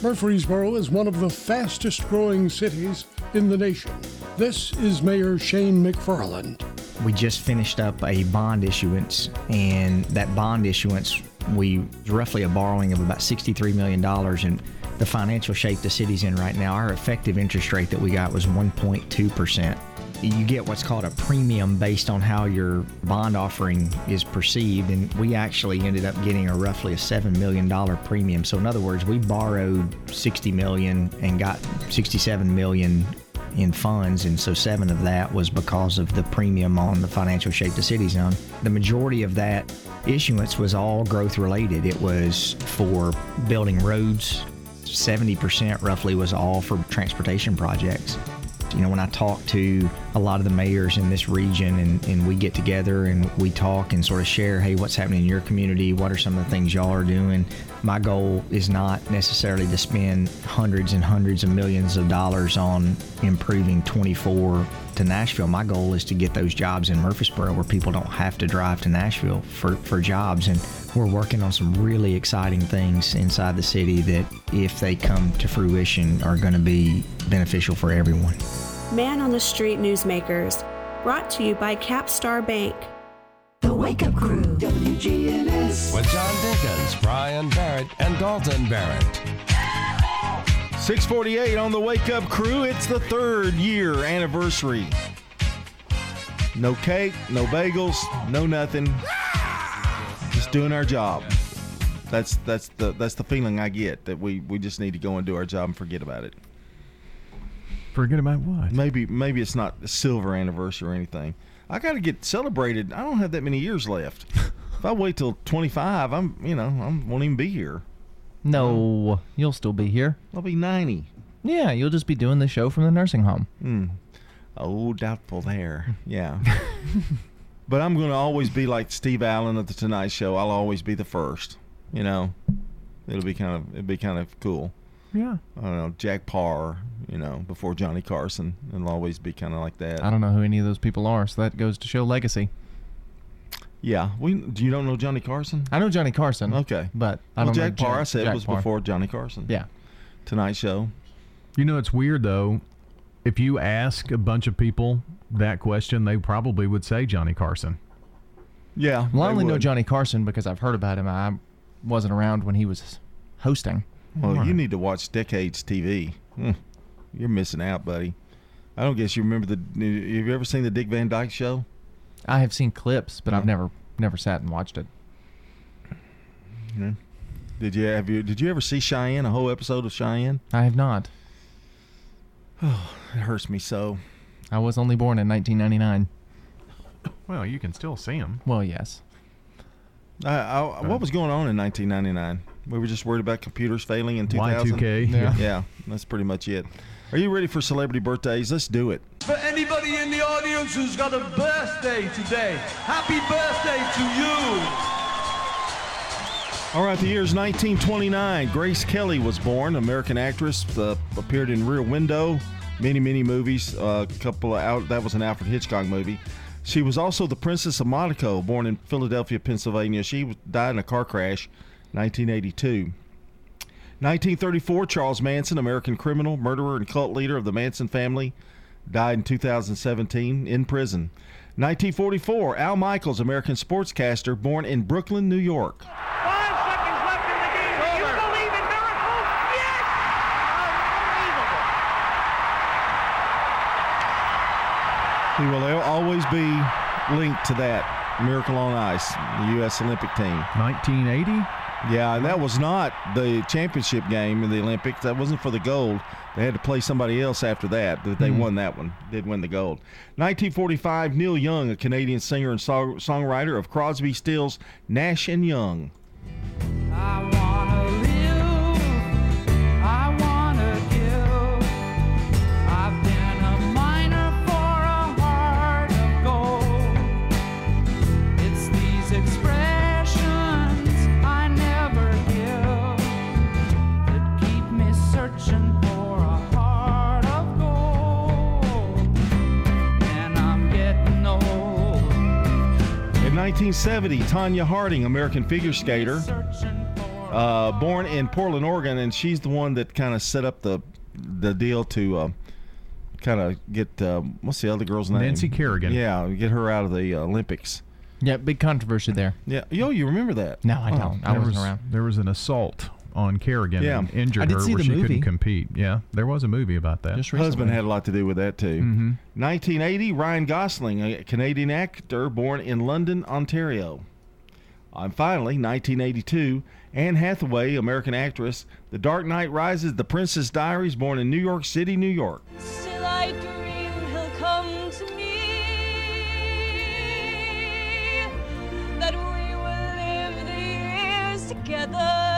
Speaker 20: Murfreesboro is one of the fastest growing cities in the nation. This is Mayor Shane McFarland.
Speaker 49: We just finished up a bond issuance, and that bond issuance, we roughly a borrowing of about $63 million. And the financial shape the city's in right now, our effective interest rate that we got was 1.2%. You get what's called a premium based on how your bond offering is perceived, and we actually ended up getting a roughly a $7 million premium. So, in other words, we borrowed 60 million and got 67 million in funds, and so seven of that was because of the premium on the financial shape the city's on. The majority of that issuance was all growth related. It was for building roads. 70% roughly was all for transportation projects. You know, when I talk to a lot of the mayors in this region and, and we get together and we talk and sort of share, hey, what's happening in your community? What are some of the things y'all are doing? My goal is not necessarily to spend hundreds and hundreds of millions of dollars on improving 24 to Nashville. My goal is to get those jobs in Murfreesboro where people don't have to drive to Nashville for, for jobs. And we're working on some really exciting things inside the city that, if they come to fruition, are going to be beneficial for everyone.
Speaker 48: Man on the Street Newsmakers, brought to you by Capstar Bank.
Speaker 1: The Wake Up Crew, WGNS. With John Dinkins, Brian Barrett, and Dalton Barrett.
Speaker 3: 648 on the Wake Up Crew. It's the third year anniversary. No cake, no bagels, no nothing. Just doing our job. That's that's the that's the feeling I get that we we just need to go and do our job and forget about it.
Speaker 4: Forget about what?
Speaker 3: Maybe maybe it's not a silver anniversary or anything. I got to get celebrated. I don't have that many years left. if I wait till 25, I'm you know I won't even be here.
Speaker 37: No, you'll still be here.
Speaker 3: I'll be 90.
Speaker 37: Yeah, you'll just be doing the show from the nursing home.
Speaker 3: Hmm. Oh, doubtful there. Yeah. but I'm going to always be like Steve Allen of the Tonight Show. I'll always be the first. You know, it'll be kind of it'll be kind of cool.
Speaker 4: Yeah.
Speaker 3: I don't know Jack Paar. You know, before Johnny Carson. It'll always be kind of like that.
Speaker 37: I don't know who any of those people are, so that goes to show legacy.
Speaker 3: Yeah. We. Do you don't know Johnny Carson?
Speaker 37: I know Johnny Carson.
Speaker 3: Okay.
Speaker 37: but I
Speaker 3: well,
Speaker 37: don't know
Speaker 3: Jack Paar. I said
Speaker 37: Jack
Speaker 3: was
Speaker 37: Paar.
Speaker 3: before Johnny Carson.
Speaker 37: Yeah.
Speaker 3: Tonight Show.
Speaker 4: You know, it's weird though. If you ask a bunch of people that question, they probably would say Johnny Carson.
Speaker 3: Yeah.
Speaker 37: Well, I
Speaker 3: they
Speaker 37: only know. Johnny Carson because I've heard about him. I wasn't around when he was hosting.
Speaker 3: Well, you need to watch Decades TV. Hmm. You're missing out, buddy. I don't guess you remember the. Have you ever seen the Dick Van Dyke Show?
Speaker 37: I have seen clips, but I've never never sat and watched it.
Speaker 3: Yeah. Did you have you? Did you ever see Cheyenne? A whole episode of Cheyenne?
Speaker 37: I have not.
Speaker 3: Oh, it hurts me so.
Speaker 37: I was only born in 1999.
Speaker 4: Well, you can still see him.
Speaker 37: Well, yes.
Speaker 3: I, I, what was going on in 1999? We were just worried about computers failing in 2000.
Speaker 4: Y2K,
Speaker 3: Yeah.
Speaker 4: yeah.
Speaker 3: yeah, that's pretty much it. Are you ready for celebrity birthdays? Let's do it.
Speaker 2: For anybody in the audience who's got a birthday today, happy birthday to you.
Speaker 3: All right, the year is 1929. Grace Kelly was born, American actress, uh, appeared in Rear Window, many, many movies. Uh, a couple of out, that was an Alfred Hitchcock movie. She was also the Princess of Monaco, born in Philadelphia, Pennsylvania. She died in a car crash, 1982. 1934, Charles Manson, American criminal, murderer, and cult leader of the Manson family, died in 2017 in prison. 1944, Al Michaels, American sportscaster, born in Brooklyn, New York. He will always be linked to that Miracle on Ice, the U.S. Olympic team.
Speaker 4: 1980?
Speaker 3: Yeah, and that was not the championship game in the Olympics. That wasn't for the gold. They had to play somebody else after that, but they
Speaker 4: Hmm.
Speaker 3: won that one. Did win the gold. 1945, Neil Young, a Canadian singer and song- songwriter of Crosby, Stills, Nash and Young. 1970, Tonya Harding, American figure skater, uh, born in Portland, Oregon, and she's the one that kind of set up the the deal to uh, kind of get uh, what's the other girl's name?
Speaker 4: Nancy Kerrigan.
Speaker 3: Yeah, get her out of the uh, Olympics.
Speaker 5: Yeah, big controversy there.
Speaker 3: Yeah, yo, you remember that?
Speaker 5: No, I
Speaker 3: Oh.
Speaker 5: don't. I wasn't
Speaker 4: was,
Speaker 5: around.
Speaker 4: There was an assault on Kerrigan
Speaker 3: Yeah.
Speaker 4: and injured her where she
Speaker 5: movie.
Speaker 4: couldn't compete. Yeah, there was a movie about that.
Speaker 5: Just
Speaker 3: Husband had a lot to do with that too.
Speaker 4: Mhm.
Speaker 3: 1980, Ryan Gosling, a Canadian actor born in London, Ontario. And finally, 1982, Anne Hathaway, American actress, The Dark Knight Rises, The Princess Diaries, born in New York City, New York.
Speaker 50: Still I dream he'll come to me, that we will live the years together.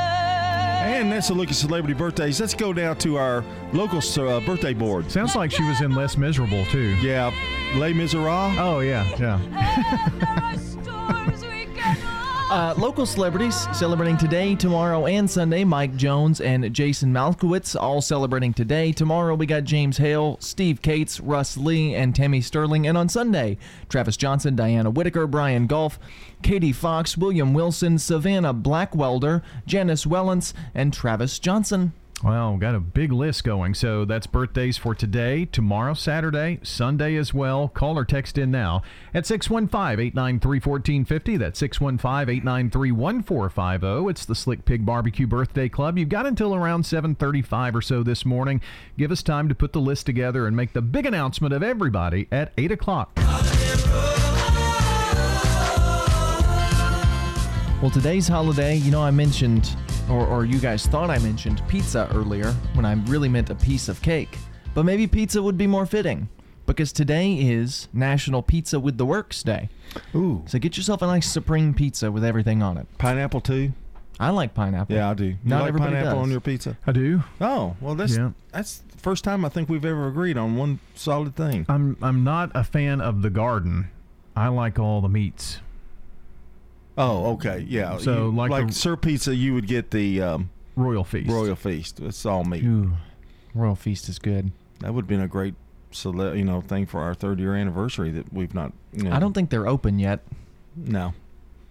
Speaker 3: And that's a look at celebrity birthdays. Let's go down to our local uh, birthday board.
Speaker 4: Sounds like she was in Less Miserable too.
Speaker 3: Yeah, Les Miserables.
Speaker 4: Oh yeah, yeah.
Speaker 5: Uh, local celebrities celebrating today, tomorrow, and Sunday. Mike Jones and Jason Malkowitz all celebrating today. Tomorrow we got James Hale, Steve Cates, Russ Lee, and Tammy Sterling. And on Sunday, Travis Johnson, Diana Whitaker, Brian Golf, Katie Fox, William Wilson, Savannah Blackwelder, Janice Wellens, and Travis Johnson.
Speaker 4: Well, got a big list going. So that's birthdays for today, tomorrow, Saturday, Sunday as well. Call or text in now at 615 893 1450. That's 615 893 1450. It's the Slick Pig Barbecue Birthday Club. You've got until around 735 or so this morning. Give us time to put the list together and make the big announcement of everybody at 8 o'clock.
Speaker 5: Well, today's holiday, you know, I mentioned, or, or you guys thought I mentioned pizza earlier when I really meant a piece of cake. But maybe pizza would be more fitting because today is National Pizza with the Works Day.
Speaker 3: Ooh.
Speaker 5: So get yourself a nice supreme pizza with everything on it.
Speaker 3: Pineapple too?
Speaker 5: I like pineapple.
Speaker 3: Yeah, I do. You
Speaker 5: Not
Speaker 3: like
Speaker 5: everybody
Speaker 3: pineapple
Speaker 5: does.
Speaker 3: on your pizza?
Speaker 4: I do.
Speaker 3: Oh, well, that's
Speaker 4: Yeah.
Speaker 3: that's the first time I think we've ever agreed on one solid thing.
Speaker 4: I'm I'm not a fan of the garden. I like all the meats.
Speaker 3: Oh, okay, yeah.
Speaker 4: So,
Speaker 3: You-
Speaker 4: like
Speaker 3: like
Speaker 4: the-
Speaker 3: Sir Pizza, you would get the um,
Speaker 4: Royal Feast.
Speaker 3: Royal Feast. It's all meat.
Speaker 5: Ooh, Royal Feast is good.
Speaker 3: That would have been a great, cele- you know, thing for our third year anniversary that we've not. You know,
Speaker 5: I don't think they're open yet.
Speaker 3: No.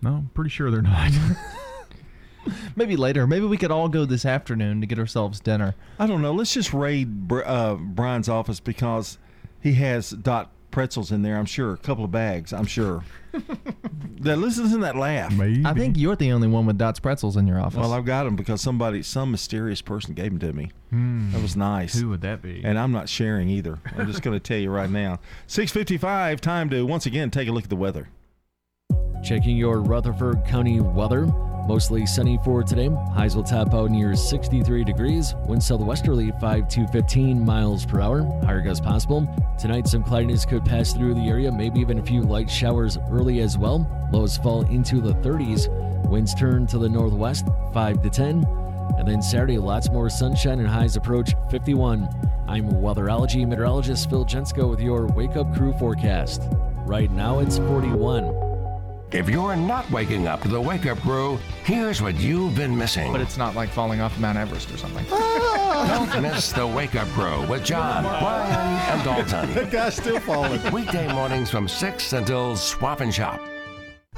Speaker 4: No, I'm pretty sure they're not.
Speaker 5: Maybe later. Maybe we could all go this afternoon to get ourselves dinner.
Speaker 3: I don't know. Let's just raid Br- uh, Brian's office because he has dot pretzels in there. I'm sure a couple of bags. I'm sure. Now, listen to that laugh.
Speaker 5: I think you're the only one with Dot's pretzels in your office.
Speaker 3: Well, I've got them because somebody, some mysterious person gave them to me.
Speaker 4: Hmm.
Speaker 3: That was nice.
Speaker 4: Who would that be?
Speaker 3: And I'm not sharing either. I'm just going to tell you right now. 6:55. Time to once again take a look at the weather.
Speaker 6: Checking your Rutherford County weather. Mostly sunny for today. Highs will top out near 63 degrees. Winds southwesterly 5 to 15 miles per hour. Higher gusts possible. Tonight, some cloudiness could pass through the area, maybe even a few light showers early as well. Lows fall into the 30s. Winds turn to the northwest 5 to 10. And then Saturday, lots more sunshine and highs approach 51. I'm weatherology meteorologist Phil Jensko with your Wake Up Crew forecast. Right now, it's 41.
Speaker 1: If you're not waking up to the wake up crew, here's what you've been missing.
Speaker 5: But it's not like falling off Mount Everest or something. Ah.
Speaker 1: Don't miss the wake up crew with John, Brian, and Dalton.
Speaker 3: That guy's still falling.
Speaker 1: Weekday mornings from 6 until Swap and Shop.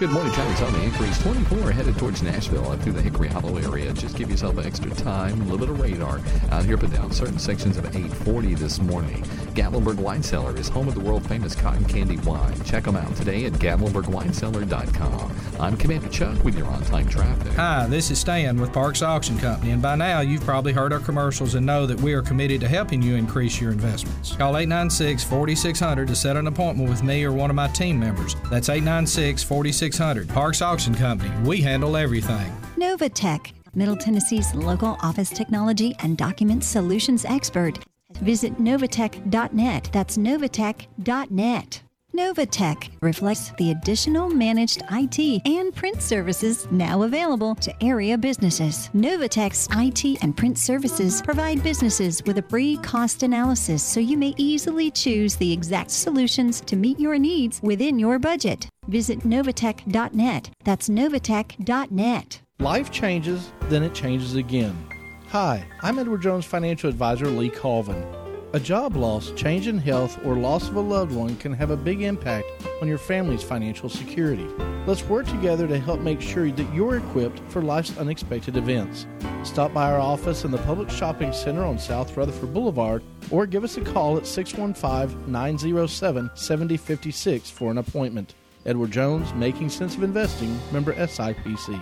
Speaker 7: Good morning. Traffic's on the increase. 24 headed towards Nashville up through the Hickory Hollow area. Just give yourself extra time. A little bit of radar out here, but down certain sections of 840 this morning. Gatlinburg Wine Cellar is home of the world famous cotton candy wine. Check them out today at GatlinburgWineCellar.com. I'm Commander Chuck with your on time traffic.
Speaker 51: Hi, this is Stan with Parks Auction Company, and by now you've probably heard our commercials and know that we are committed to helping you increase your investments. Call 896 4600 to set an appointment with me or one of my team members. That's 896 4600. Parks Auction Company, we handle everything.
Speaker 52: Novatech, Middle Tennessee's local office technology and document solutions expert. Visit novatech.net. That's novatech.net. Novatech reflects the additional managed IT and print services now available to area businesses. Novatech's IT and print services provide businesses with a free cost analysis so you may easily choose the exact solutions to meet your needs within your budget. Visit novatech.net. That's novatech.net.
Speaker 53: Life changes, then it changes again. Hi, I'm Edward Jones financial advisor Lee Colvin. A job loss, change in health, or loss of a loved one can have a big impact on your family's financial security. Let's work together to help make sure that you're equipped for life's unexpected events. Stop by our office in the Publix Shopping Center on South Rutherford Boulevard or give us a call at 615 907 7056 for an appointment. Edward Jones, Making Sense of Investing, member SIPC.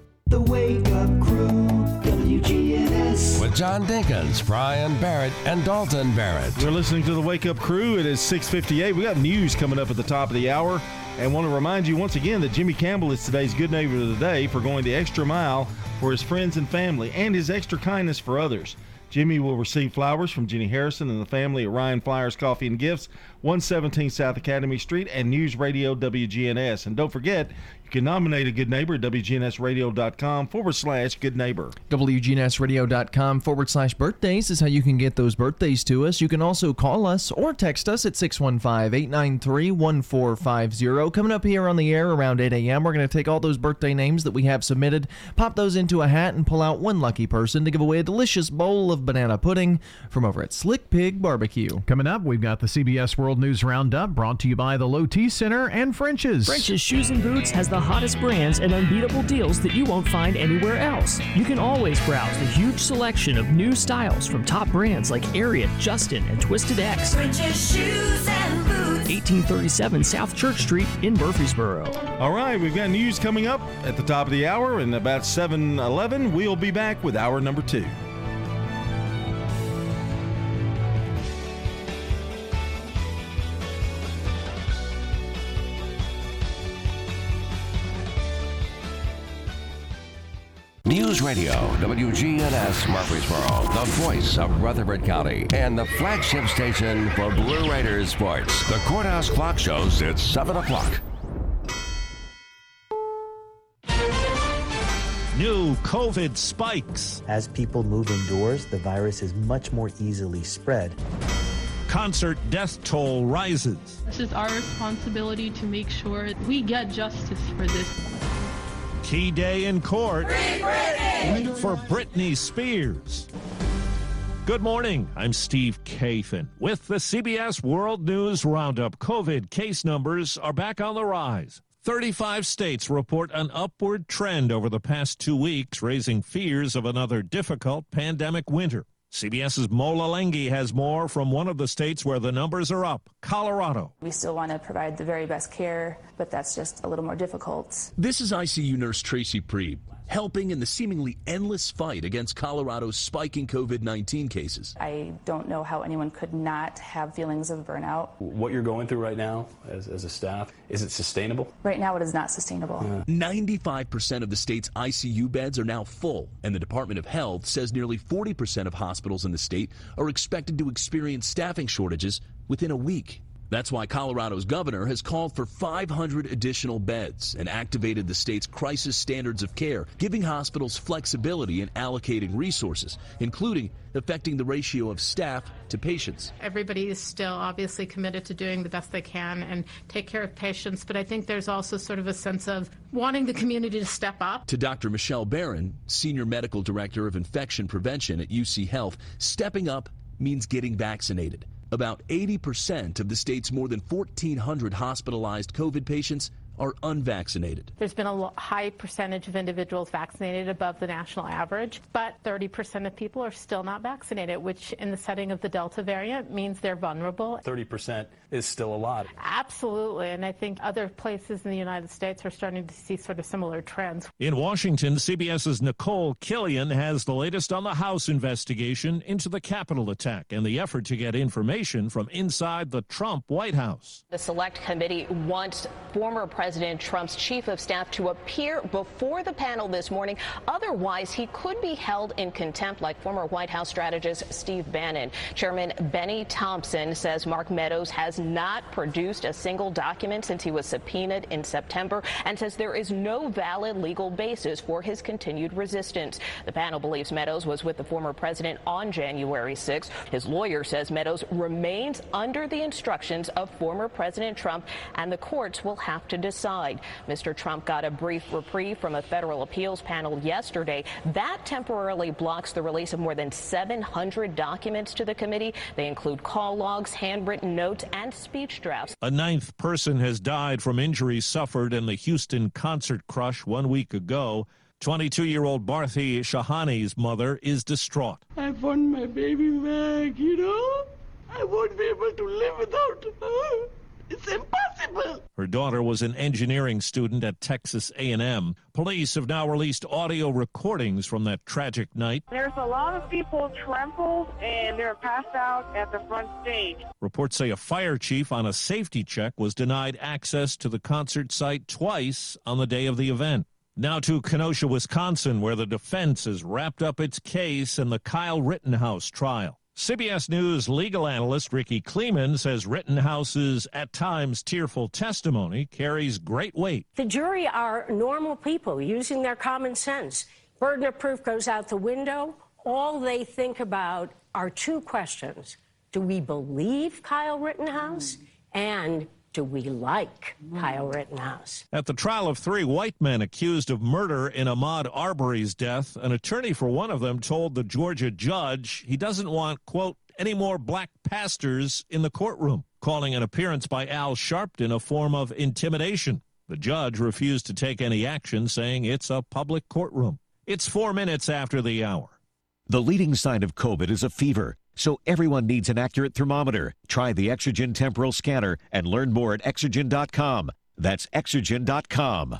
Speaker 8: The Wake Up Crew, WGNS.
Speaker 1: With John Dinkins, Brian Barrett, and Dalton Barrett.
Speaker 3: You're listening to the Wake Up Crew. It is 6:58. We got news coming up at the top of the hour, and want to remind you once again that Jimmy Campbell is today's Good Neighbor of the Day for going the extra mile for his friends and family, and his extra kindness for others. Jimmy will receive flowers from Jenny Harrison and the family at Rion Flowers Coffee and Gifts, 117 South Academy Street, and News Radio WGNS. And don't forget, you can nominate a good neighbor at WGNSradio.com forward slash good neighbor.
Speaker 5: WGNSradio.com forward slash birthdays is how you can get those birthdays to us. You can also call us or text us at 615 893 1450. Coming up here on the air around 8 a.m., we're going to take all those birthday names that we have submitted, pop those into a hat, and pull out one lucky person to give away a delicious bowl of banana pudding from over at Slick Pig Barbecue.
Speaker 4: Coming up, we've got the CBS World News Roundup brought to you by the Low T Center and French's.
Speaker 54: French's Shoes and Boots has the hottest brands and unbeatable deals that you won't find anywhere else. You can always browse the huge selection of new styles from top brands like Ariat, Justin, and Twisted X.
Speaker 8: French's Shoes and Boots.
Speaker 54: 1837 South Church Street in Murfreesboro.
Speaker 3: All right, we've got news coming up at the top of the hour, and about 7:11, we'll be back with hour number two.
Speaker 1: News Radio, WGNS Murfreesboro, the voice of Rutherford County, and the flagship station for Blue Raiders sports. The Courthouse Clock shows it's 7 o'clock.
Speaker 16: New COVID spikes.
Speaker 55: As people move indoors, the virus is much more easily spread.
Speaker 16: Concert death toll rises.
Speaker 56: This is our responsibility to make sure we get justice for this.
Speaker 16: Key day in court for Britney Spears. Good morning. I'm Steve Kathan with the CBS World News Roundup. COVID case numbers are back on the rise. 35 states report an upward trend over the past two weeks, raising fears of another difficult pandemic winter. CBS's Mola Lenghi has more from one of the states where the numbers are up, Colorado.
Speaker 50: We still want to provide the very best care, but that's just a little more difficult.
Speaker 57: This is ICU nurse Tracy Preeb.
Speaker 58: Helping in the seemingly endless fight against Colorado's spiking COVID 19 cases.
Speaker 59: I don't know how anyone could not have feelings of burnout.
Speaker 60: What you're going through right now as, as a staff, is it sustainable?
Speaker 59: Right now, it is not sustainable.
Speaker 58: 95% of the state's ICU beds are now full, and the Department of Health says nearly 40% of hospitals in the state are expected to experience staffing shortages within a week. That's why Colorado's governor has called for 500 additional beds and activated the state's crisis standards of care, giving hospitals flexibility in allocating resources, including affecting the ratio of staff to patients.
Speaker 61: Everybody is still obviously committed to doing the best they can and take care of patients, but I think there's also sort of a sense of wanting the community to step up.
Speaker 58: To Dr. Michelle Barron, Senior Medical Director of Infection Prevention at UC Health, stepping up means getting vaccinated. About 80% of the state's more than 1,400 hospitalized COVID patients are unvaccinated.
Speaker 61: There's been a high percentage of individuals vaccinated above the national average, but 30% of people are still not vaccinated, which in the setting of the Delta variant means they're vulnerable.
Speaker 60: 30% is still a lot.
Speaker 61: Absolutely. And I think other places in the United States are starting to see sort of similar trends.
Speaker 16: In Washington, CBS's Nicole Killion has the latest on the House investigation into the Capitol attack and the effort to get information from inside the Trump White House.
Speaker 62: The Select Committee wants former President Trump's chief of staff to appear before the panel this morning. Otherwise, he could be held in contempt, like former White House strategist Steve Bannon. Chairman Benny Thompson says Mark Meadows has not produced a single document since he was subpoenaed in September and says there is no valid legal basis for his continued resistance. The panel believes Meadows was with the former president on January 6. His lawyer says Meadows remains under the instructions of former President Trump, and the courts will have to decide. Mr. Trump got a brief reprieve from a federal appeals panel yesterday. That temporarily blocks the release of more than 700 documents to the committee. They include call logs, handwritten notes, and speech drafts.
Speaker 16: A ninth person has died from injuries suffered in the Houston concert crush one week ago. 22 year old Bharti Shahani's mother is distraught.
Speaker 63: I want my baby back, you know? I won't be able to live without her. It's impossible.
Speaker 16: Her daughter was an engineering student at Texas A&M. Police have now released audio recordings from that tragic night.
Speaker 64: There's a lot of people trampled and they're passed out at the front stage.
Speaker 16: Reports say a fire chief on a safety check was denied access to the concert site twice on the day of the event. Now to Kenosha, Wisconsin, where the defense has wrapped up its case in the Kyle Rittenhouse trial. CBS News legal analyst Rikki Klieman says Rittenhouse's at times tearful testimony carries great weight.
Speaker 65: The jury are normal people using their common sense. Burden of proof goes out the window. All they think about are two questions Do we believe Kyle Rittenhouse? And do we like Kyle Rittenhouse?
Speaker 16: At the trial of three white men accused of murder in Ahmaud Arbery's death, an attorney for one of them told the Georgia judge he doesn't want, quote, any more black pastors in the courtroom, calling an appearance by Al Sharpton a form of intimidation. The judge refused to take any action, saying it's a public courtroom. It's four minutes after the hour.
Speaker 66: The leading sign of COVID is a fever, so everyone needs an accurate thermometer. Try the Exergen temporal scanner and learn more at exergen.com. That's exergen.com.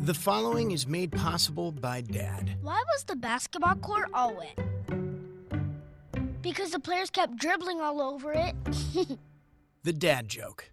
Speaker 45: The following is made possible by Dad.
Speaker 50: Why was the basketball court all wet? Because the players kept dribbling all over it.
Speaker 45: The dad joke.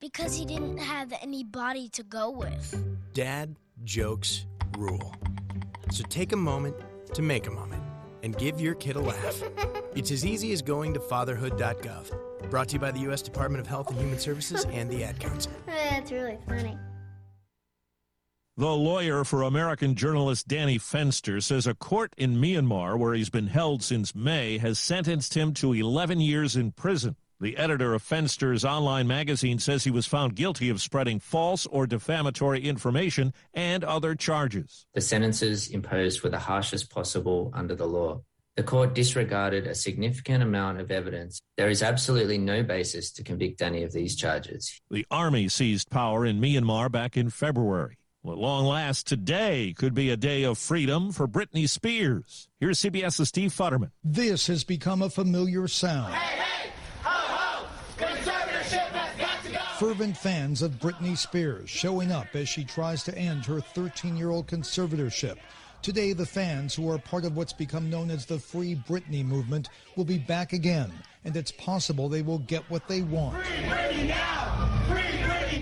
Speaker 50: Because he didn't have any body to go with.
Speaker 45: Dad jokes rule. So take a moment to make a moment and give your kid a laugh. It's as easy as going to fatherhood.gov. Brought to you by the U.S. Department of Health and Human Services and the Ad Council.
Speaker 67: That's really funny.
Speaker 16: The lawyer for American journalist Danny Fenster says a court in Myanmar, where he's been held since May, has sentenced him to 11 years in prison. The editor of Fenster's online magazine says he was found guilty of spreading false or defamatory information and other charges.
Speaker 68: The sentences imposed were the harshest possible under the law. The court disregarded a significant amount of evidence. There is absolutely no basis to convict any of these charges.
Speaker 16: The army seized power in Myanmar back in February. Well, at long last, today could be a day of freedom for Britney Spears. Here's CBS's Steve Futterman.
Speaker 69: This has become a familiar sound. Fervent fans of Britney Spears showing up as she tries to end her 13 year old conservatorship. Today, the fans who are part of what's become known as the Free Britney movement will be back again, and it's possible they will get what they want.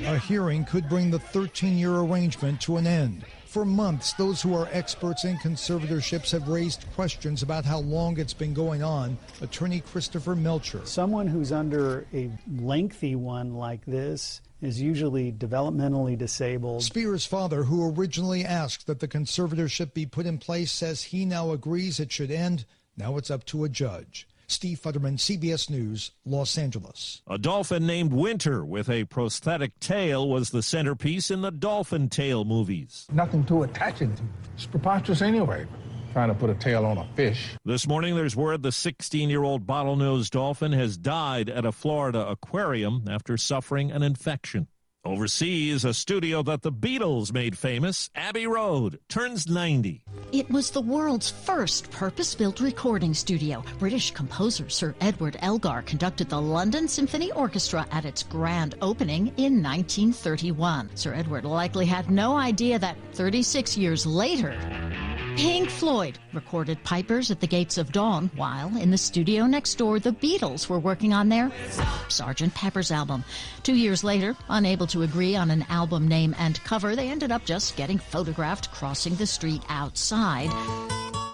Speaker 69: A hearing could bring the 13 year arrangement to an end. For months, those who are experts in conservatorships have raised questions about how long it's been going on. Attorney Christopher Melcher.
Speaker 70: Someone who's under a lengthy one like this is usually developmentally disabled.
Speaker 69: Spears' father, who originally asked that the conservatorship be put in place, says he now agrees it should end. Now it's up to a judge. Steve Futterman, CBS News, Los Angeles.
Speaker 16: A dolphin named Winter with a prosthetic tail was the centerpiece in the Dolphin Tale movies.
Speaker 71: Nothing to attach it to. It's preposterous anyway. Trying to put a tail on a fish.
Speaker 16: This morning, there's word the 16 year old bottlenose dolphin has died at a Florida aquarium after suffering an infection. Overseas, a studio that the Beatles made famous, Abbey Road, turns 90.
Speaker 72: It was the world's first purpose built recording studio. British composer Sir Edward Elgar conducted the London Symphony Orchestra at its grand opening in 1931. Sir Edward likely had no idea that 36 years later, Pink Floyd recorded Pipers at the Gates of Dawn, while in the studio next door, the Beatles were working on their Sgt. Pepper's album. Two years later, unable to agree on an album name and cover, they ended up just getting photographed crossing the street outside.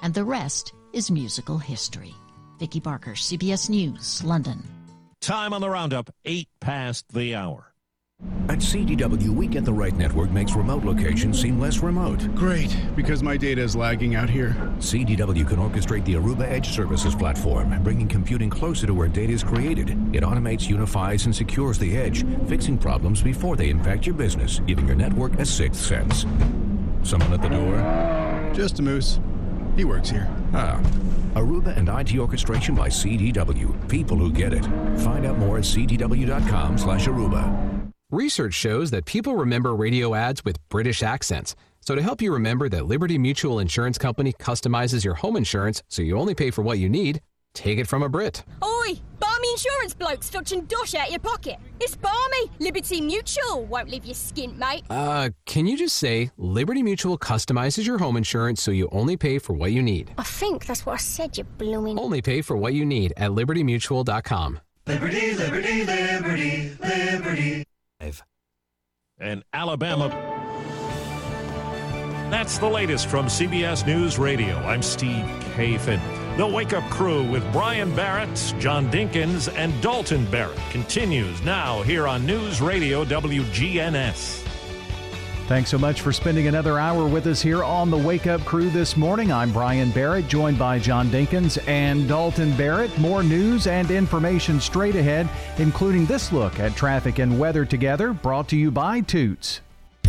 Speaker 72: And the rest is musical history. Vicki Barker, CBS News, London.
Speaker 16: Time on the roundup, eight past the hour.
Speaker 66: At CDW, we get the right network makes remote locations seem less remote.
Speaker 73: Great, because my data is lagging out here.
Speaker 66: CDW can orchestrate the Aruba Edge Services platform, bringing computing closer to where data is created. It automates, unifies, and secures the edge, fixing problems before they impact your business, giving your network a sixth sense. Someone at the door?
Speaker 73: Just a moose. He works here.
Speaker 66: Ah. Aruba and IT orchestration by CDW. People who get it. Find out more at cdw.com slash Aruba.
Speaker 74: Research shows that people remember radio ads with British accents. So to help you remember that Liberty Mutual Insurance Company customizes your home insurance so you only pay for what you need, take it from a Brit.
Speaker 75: Oi! Barmy insurance bloke stretching dosh out your pocket. It's Barmy! Liberty Mutual won't leave you skint, mate.
Speaker 74: Uh, can you just say Liberty Mutual customizes your home insurance so you only pay for what you need?
Speaker 75: I think that's what I said, you blooming.
Speaker 74: Only pay for what you need at libertymutual.com.
Speaker 8: Liberty, liberty, liberty, liberty.
Speaker 16: And Alabama. That's the latest from CBS News Radio. I'm Steve Kathan. The Wake Up Crew with Brian Barrett, John Dinkins, and Dalton Barrett continues now here on News Radio WGNS.
Speaker 4: Thanks so much for spending another hour with us here on the Wake Up Crew this morning. I'm Brian Barrett, joined by John Dinkins and Dalton Barrett. More news and information straight ahead, including this look at traffic and weather together, brought to you by Toots.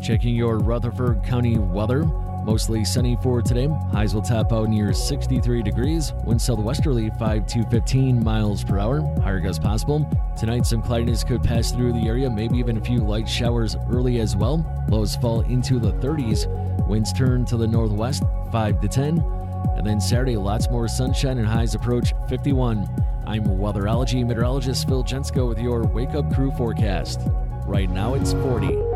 Speaker 6: Checking your Rutherford County weather. Mostly sunny for today. Highs will top out near 63 degrees. Wind southwesterly 5 to 15 miles per hour. Higher gusts possible. Tonight, some cloudiness could pass through the area, maybe even a few light showers early as well. Lows fall into the 30s. Winds turn to the northwest 5 to 10. And then Saturday, lots more sunshine and highs approach 51. I'm weatherology meteorologist Phil Jensko with your Wake Up Crew forecast. Right now, it's 40.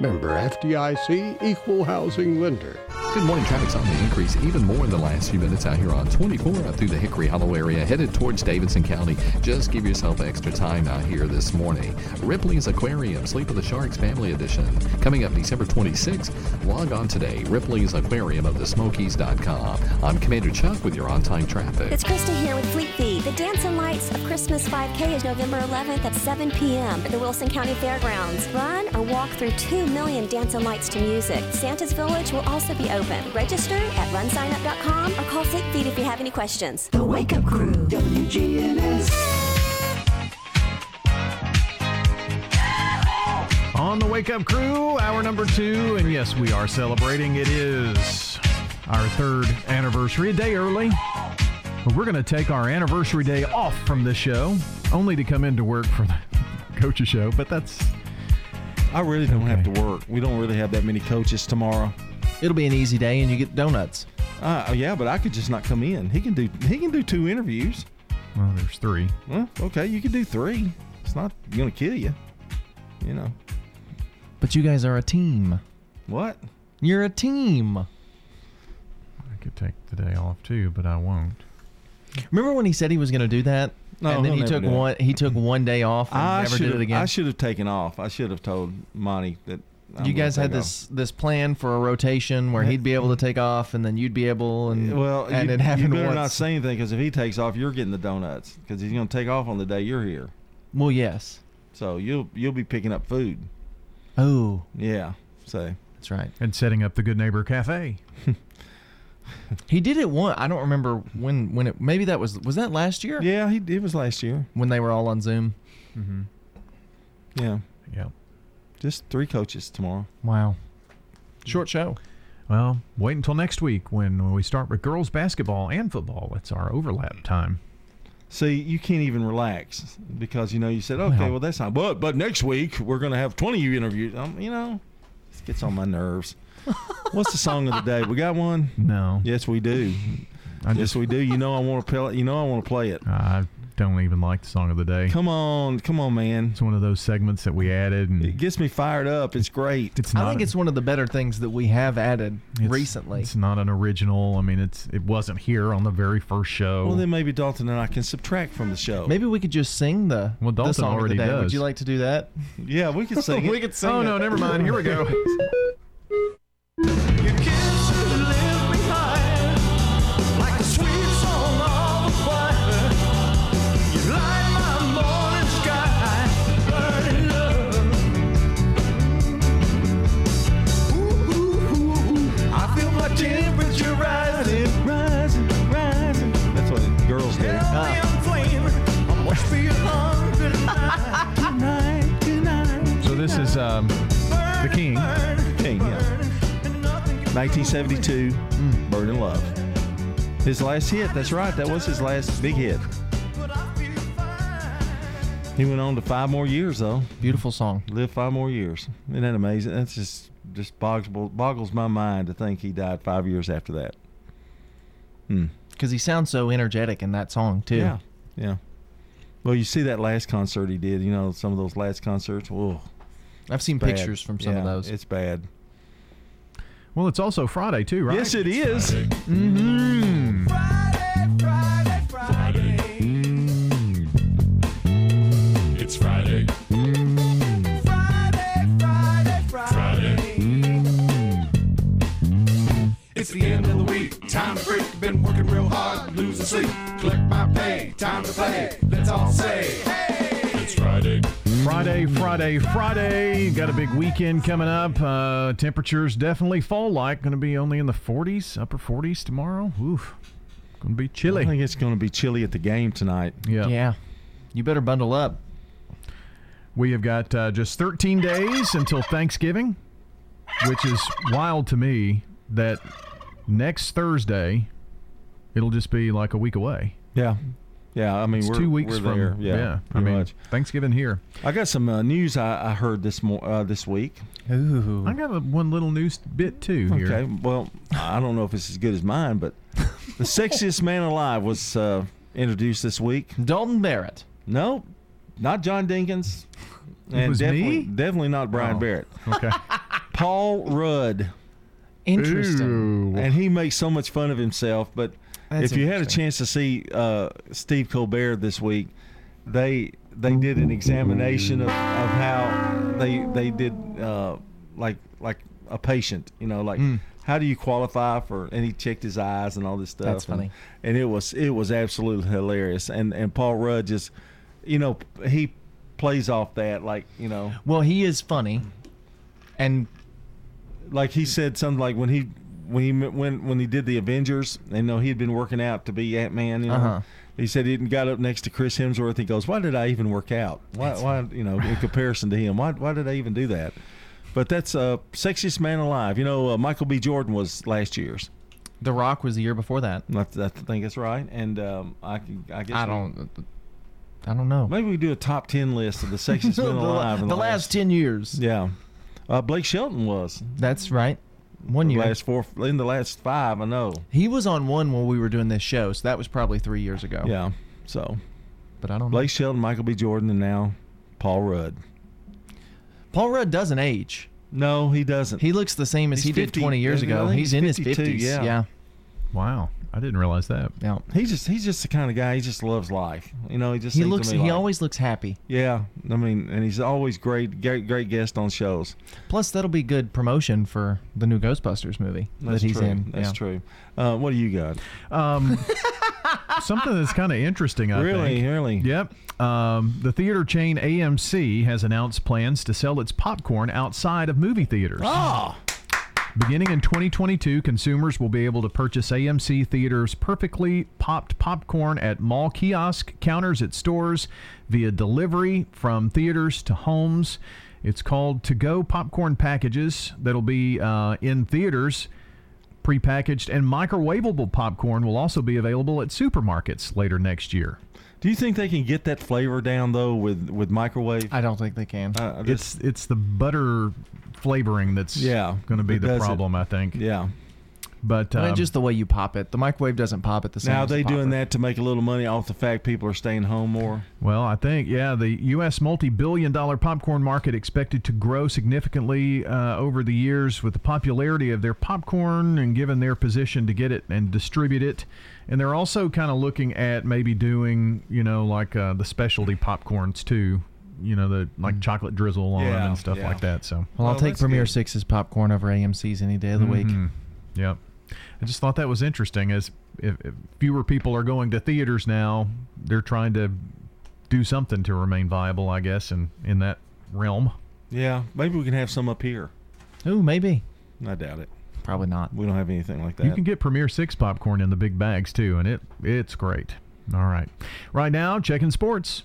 Speaker 20: Member FDIC, equal housing lender.
Speaker 7: Good morning. Traffic's on the increase even more in the last few minutes out here on 24 out through the Hickory Hollow area, headed towards Davidson County. Just give yourself extra time out here this morning. Ripley's Aquarium, Sleep of the Sharks Family Edition. Coming up December 26th. Log on today, Ripley's Aquarium of the Smokies.com. I'm Commander Chuck with your on time traffic.
Speaker 54: It's Krista here with Fleet Feet. The of Christmas 5K is November 11th at 7 p.m. at the Wilson County Fairgrounds. Run or walk through 2 million dancing lights to music. Santa's Village will also be open. Register at runsignup.com or call Fleet Feet if you have any questions.
Speaker 8: The Wake Up Crew, WGNS.
Speaker 4: On the Wake Up Crew, hour number two, and yes, we are celebrating. It is our third anniversary, a day early. But we're going to take our anniversary day off from this show, only to come into work for the coach's show. But that's
Speaker 3: I really don't have to work. We don't really have that many coaches tomorrow.
Speaker 5: It'll be an easy day, and you get donuts.
Speaker 3: Uh, yeah, but I could just not come in. He can do he can do two interviews.
Speaker 4: well, there's three.
Speaker 3: Well, okay, you can do three. It's not gonna kill you. You know
Speaker 5: But you guys are a team.
Speaker 3: what?
Speaker 5: You're a team.
Speaker 4: I could take the day off too, but I won't.
Speaker 5: Remember when he said he was going to do that?
Speaker 3: No,
Speaker 5: and then
Speaker 3: he'll
Speaker 5: he
Speaker 3: never
Speaker 5: took one. He took one day off and
Speaker 3: I
Speaker 5: never
Speaker 3: should
Speaker 5: did it again.
Speaker 3: I should have taken off. I should have told Monty that. I'm
Speaker 5: you guys had
Speaker 3: take off.
Speaker 5: this this plan for a rotation where he'd be able to take off, and then you'd be able, and
Speaker 3: Well,
Speaker 5: and
Speaker 3: you,
Speaker 5: it happened
Speaker 3: you better
Speaker 5: once.
Speaker 3: not say anything because if he takes off, you're getting the donuts because he's going to take off on the day you're here.
Speaker 5: Well, yes.
Speaker 3: So you'll you'll be picking up food.
Speaker 5: Oh,
Speaker 3: Yeah. So
Speaker 5: that's right.
Speaker 4: And setting up the Good Neighbor Cafe.
Speaker 5: He did it one. I don't remember when. When it maybe that was was that last year
Speaker 3: yeah, he it was last year.
Speaker 5: when they were all on Zoom.
Speaker 4: Mm-hmm.
Speaker 3: Yeah.
Speaker 4: Yeah.
Speaker 3: Just three coaches tomorrow.
Speaker 5: Wow. Short show.
Speaker 4: Well, wait until next week when, when we start with girls basketball and football. It's our overlap time.
Speaker 3: See, you can't even relax because you know you said, okay,
Speaker 4: Well-
Speaker 3: well, that's not. But but next week we're going to have twenty interviews. Um, you know, this gets on my nerves. What's the song of the day? We got one.
Speaker 4: No.
Speaker 3: Yes, we do. I yes, we do. You know, I want to play. You know, I want to play it.
Speaker 4: I don't even like the song of the day.
Speaker 3: Come on, come on, man.
Speaker 4: It's one of those segments that we added, and
Speaker 3: It gets me fired up. It's great.
Speaker 4: it's
Speaker 5: I
Speaker 4: not.
Speaker 5: think it's one of the better things that we have added
Speaker 4: it's-
Speaker 5: recently.
Speaker 4: It's not an original. I mean, it's it wasn't here on the very first show.
Speaker 3: Well, then maybe Dalton and I can subtract from the show.
Speaker 5: Maybe we could just sing the,
Speaker 4: Well,
Speaker 5: the
Speaker 4: Dalton
Speaker 5: song
Speaker 4: already
Speaker 5: of the day. Would you like to do that?
Speaker 3: Yeah, we could sing it.
Speaker 5: we could sing
Speaker 4: oh
Speaker 5: it.
Speaker 4: no, never mind. Here we go.
Speaker 8: Like a sweet song of a choir. You light my morning sky, burning love. Ooh, ooh, ooh, ooh. I feel my temperature rising, rising, rising.
Speaker 3: That's what girls do.
Speaker 8: Hell, I'm flaming. I must be hungry tonight, tonight, tonight.
Speaker 4: So this is um, the King.
Speaker 3: 1972, Burning Love. His last hit. That's right. That was his last big hit. He went on to five more years, though.
Speaker 5: Beautiful song.
Speaker 3: Lived five more years. Isn't that amazing? That's just just boggles, boggles my mind to think he died five years after that. Hmm.
Speaker 5: Because he sounds so energetic in that song too.
Speaker 3: Yeah. Yeah. Well, you see that last concert he did. You know, some of those last concerts. Whoa.
Speaker 5: I've seen
Speaker 3: bad.
Speaker 5: pictures from some of those.
Speaker 3: It's bad.
Speaker 4: Well, it's also Friday too, right?
Speaker 3: Yes, it is.
Speaker 4: Mm-hmm. Friday, Friday, Friday. Mm.
Speaker 8: It's Friday. Friday, Friday, Friday. It's the end of the week. Time to break. Been working real hard, losing sleep. Collect my pay. Time to play. Let's all say, hey! It's Friday.
Speaker 4: Friday, Friday, Friday. Got a big weekend coming up. Uh, temperatures definitely fall like. Going to be only in the 40s, upper 40s tomorrow. Oof. Going to be chilly.
Speaker 3: I think it's going to be chilly at the game tonight.
Speaker 4: Yeah.
Speaker 5: Yeah. You better bundle up.
Speaker 4: We have got uh, just 13 days until Thanksgiving, which is wild to me that next Thursday it'll just be like a week away.
Speaker 3: Yeah. Yeah, I mean,
Speaker 4: It's
Speaker 3: we're
Speaker 4: two weeks
Speaker 3: we're
Speaker 4: from
Speaker 3: there. Yeah,
Speaker 4: I
Speaker 3: pretty
Speaker 4: mean,
Speaker 3: much.
Speaker 4: Thanksgiving here.
Speaker 3: I got some uh, news I, I heard this mo- uh, this week.
Speaker 5: Ooh.
Speaker 4: I got a, one little news bit too here.
Speaker 3: Okay, well, I don't know if it's as good as mine, but the sexiest man alive was uh, introduced this week.
Speaker 5: Dalton Barrett.
Speaker 3: No, not John Dinkins.
Speaker 4: It
Speaker 3: And
Speaker 4: was
Speaker 3: definitely,
Speaker 4: me?
Speaker 3: definitely not Brian
Speaker 4: Oh,
Speaker 3: Barrett.
Speaker 4: Okay.
Speaker 3: Paul Rudd.
Speaker 5: Interesting.
Speaker 3: And he makes so much fun of himself. But
Speaker 5: That's
Speaker 3: if you had a chance to see uh, Steve Colbert this week, they they did an examination of, of how they they did uh, like like a patient. You know, like
Speaker 5: Mm.
Speaker 3: how do you qualify for? And he checked his eyes and all this stuff.
Speaker 5: That's
Speaker 3: and-
Speaker 5: funny.
Speaker 3: And, it was it was absolutely hilarious. And and Paul Rudd just, you know, he plays off that like you know
Speaker 5: Well, he is funny, and
Speaker 3: like he said something like when he when he when when he did the Avengers, and you know he had been working out to be Ant Man. You know,
Speaker 5: Uh-huh.
Speaker 3: he said he got up next to Chris Hemsworth. He goes, "Why did I even work out? Why? Why? You know, in comparison to him, why? Why did I even do that?" But that's uh, sexiest man alive. You know, uh, Michael B. Jordan was last year's.
Speaker 5: The Rock was the year before that.
Speaker 3: I, I think that's right. And um, I, can- I guess
Speaker 5: I don't. I don't know.
Speaker 3: Maybe we do a top ten list of the sexiest men
Speaker 5: the,
Speaker 3: alive. in
Speaker 5: the last ten years.
Speaker 3: Yeah, uh, Blake Shelton was.
Speaker 5: That's right. One
Speaker 3: the
Speaker 5: year.
Speaker 3: Last four in the last five, I know.
Speaker 5: He was on one when we were doing this show, so that was probably three years ago.
Speaker 3: Yeah. So,
Speaker 5: but I don't know.
Speaker 3: Blake Shelton, Michael B. Jordan, and now Paul Rudd.
Speaker 5: Paul Rudd doesn't age.
Speaker 3: No, he doesn't.
Speaker 5: He looks the same as
Speaker 3: He's
Speaker 5: he
Speaker 3: 50
Speaker 5: did 20 years
Speaker 3: I
Speaker 5: ago. He's,
Speaker 3: he's
Speaker 5: in his 50s.
Speaker 3: yeah.
Speaker 5: yeah.
Speaker 4: Wow. I didn't realize that.
Speaker 5: Yeah.
Speaker 3: He's just he's just the kind of guy. He just loves life. You know, he just
Speaker 5: He looks. He
Speaker 3: like-
Speaker 5: always looks happy.
Speaker 3: Yeah, I mean, and he's always great, great, great guest on shows.
Speaker 5: Plus, that'll be good promotion for the new Ghostbusters movie
Speaker 3: That's
Speaker 5: that he's
Speaker 3: true.
Speaker 5: in.
Speaker 3: That's
Speaker 5: yeah.
Speaker 3: true. Uh, what do you got?
Speaker 4: Um, something that's kind of interesting, I
Speaker 3: Really?
Speaker 4: think.
Speaker 3: Really? Really.
Speaker 4: Yep. Um, the theater chain AMC has announced plans to sell its popcorn outside of movie theaters.
Speaker 3: Ah.
Speaker 4: Beginning in 2022, consumers will be able to purchase AMC Theaters perfectly popped popcorn at mall kiosk counters at stores via delivery from theaters to homes. It's called To Go Popcorn Packages that'll be uh, in theaters. Prepackaged and microwavable popcorn will also be available at supermarkets later next year.
Speaker 3: Do you think they can get that flavor down though with with microwave?
Speaker 5: I don't think they can.
Speaker 3: Uh, this-
Speaker 4: It's it's the butter flavoring that's
Speaker 3: Yeah,
Speaker 4: going to be the
Speaker 3: does it.
Speaker 4: problem, I think.
Speaker 3: yeah.
Speaker 4: But
Speaker 5: Well,
Speaker 4: um,
Speaker 5: just the way you pop it. The microwave doesn't pop it the same.
Speaker 3: Now are
Speaker 5: as the
Speaker 3: they doing that to make a little money off the fact people are staying home more?
Speaker 4: Well, I think, yeah, the U.S. multi billion dollar popcorn market expected to grow significantly uh, over the years with the popularity of their popcorn and given their position to get it and distribute it. And they're also kind of looking at maybe doing, you know, like uh, the specialty popcorns too, you know, the like chocolate drizzle on them and stuff
Speaker 3: yeah.
Speaker 4: like that. So,
Speaker 5: Well, I'll take
Speaker 3: that's
Speaker 5: Premier
Speaker 3: good.
Speaker 5: Six's popcorn over AMC's any day of the week.
Speaker 4: Mhm. Yep. I just thought that was interesting as if, if fewer people are going to theaters now, they're trying to do something to remain viable, I guess, in, in that realm.
Speaker 3: Yeah, maybe we can have some up here.
Speaker 5: Ooh, maybe.
Speaker 3: I doubt it.
Speaker 5: Probably not.
Speaker 3: We don't have anything like that.
Speaker 4: You can get Premier 6 popcorn in the big bags too, and it it's great. All right. Right now, checking sports.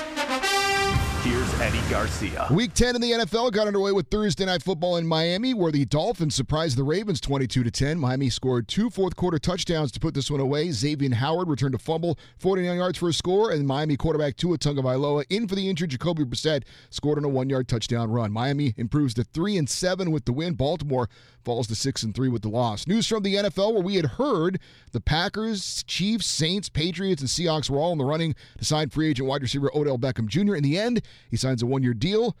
Speaker 16: here's Eddie Garcia.
Speaker 76: Week 10 in the NFL got underway with Thursday night football in Miami, where the Dolphins surprised the Ravens 22 to 10. Miami scored two fourth quarter touchdowns to put this one away. Xavier Howard returned a fumble, 49 yards for a score, and Miami quarterback Tua Tagovailoa in for the injured Jacoby Brissett scored on a one-yard touchdown run. Miami improves to 3 and 7 with the win. Baltimore falls to 6 and 3 with the loss. News from the NFL where we had heard the Packers, Chiefs, Saints, Patriots, and Seahawks were all in the running to sign free agent wide receiver Odell Beckham Jr. In the end, he signs a one-year deal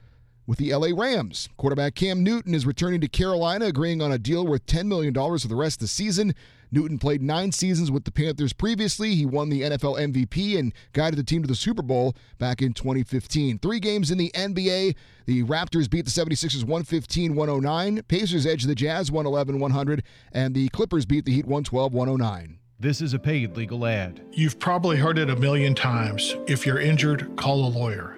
Speaker 76: with the LA Rams. Quarterback Cam Newton is returning to Carolina, agreeing on a deal worth $10 million for the rest of the season. Newton played nine seasons with the Panthers previously. He won the NFL MVP and guided the team to the Super Bowl back in 2015. Three games in the NBA. The Raptors beat the 76ers 115 109. Pacers edged the Jazz 111 100. And the Clippers beat the Heat 112 109.
Speaker 77: This is a paid legal ad.
Speaker 78: You've probably heard it a million times. If you're injured, call a lawyer.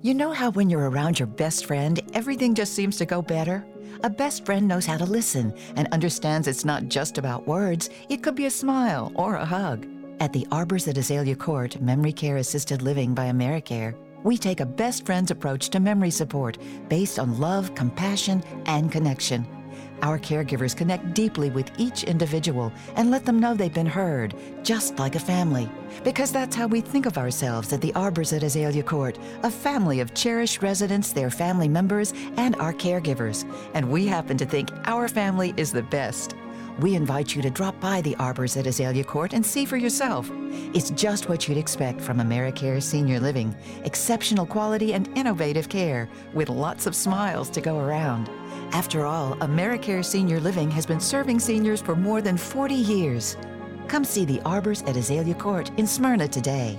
Speaker 79: You know how when you're around your best friend, everything just seems to go better? A best friend knows how to listen and understands it's not just about words, it could be a smile or a hug. At the Arbors at Azalea Court Memory Care Assisted Living by AmeriCare, We take a best friends approach to memory support based on love, compassion, and connection. Our caregivers connect deeply with each individual and let them know they've been heard, just like a family. Because that's how we think of ourselves at the Arbors at Azalea Court a family of cherished residents, their family members, and our caregivers. And we happen to think our family is the best. We invite you to drop by the Arbors at Azalea Court and see for yourself. It's just what you'd expect from AmeriCare Senior Living exceptional quality and innovative care, with lots of smiles to go around. After all, AmeriCare Senior Living has been serving seniors for more than 40 years. Come see the Arbors at Azalea Court in Smyrna today.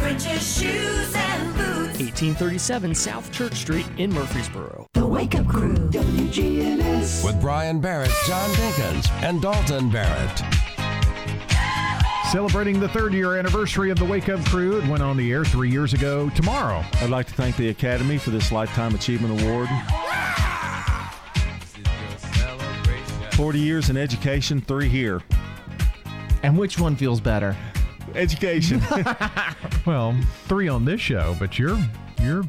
Speaker 53: French's shoes and boots.
Speaker 54: 1837 South Church Street in Murfreesboro.
Speaker 53: The Wake Up Crew, WGNS.
Speaker 1: With Brian Barrett, John Dinkins, and Dalton Barrett.
Speaker 4: Celebrating the third year anniversary of the Wake Up Crew. It went on the air three years ago tomorrow.
Speaker 3: I'd like to thank the Academy for this Lifetime Achievement Award. 40 years in education, three here.
Speaker 5: And which one feels better?
Speaker 3: Education.
Speaker 4: Well, three on this show, but you're you're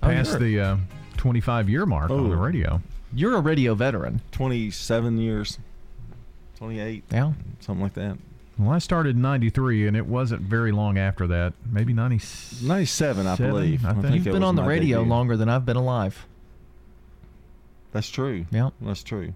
Speaker 4: past
Speaker 5: you're-
Speaker 4: the uh, 25 year mark on the
Speaker 3: Oh.
Speaker 4: radio.
Speaker 5: You're a radio veteran.
Speaker 3: 27 years, 28.
Speaker 5: Yeah.
Speaker 3: Something like that.
Speaker 4: Well, I started in 93, and it wasn't very long after that. Maybe 90,
Speaker 3: 97, I believe.
Speaker 4: I
Speaker 3: I
Speaker 4: think.
Speaker 3: think
Speaker 5: You've
Speaker 3: it
Speaker 5: been on the radio
Speaker 3: debut.
Speaker 5: longer than I've been alive.
Speaker 3: That's true.
Speaker 5: Yeah.
Speaker 3: That's true.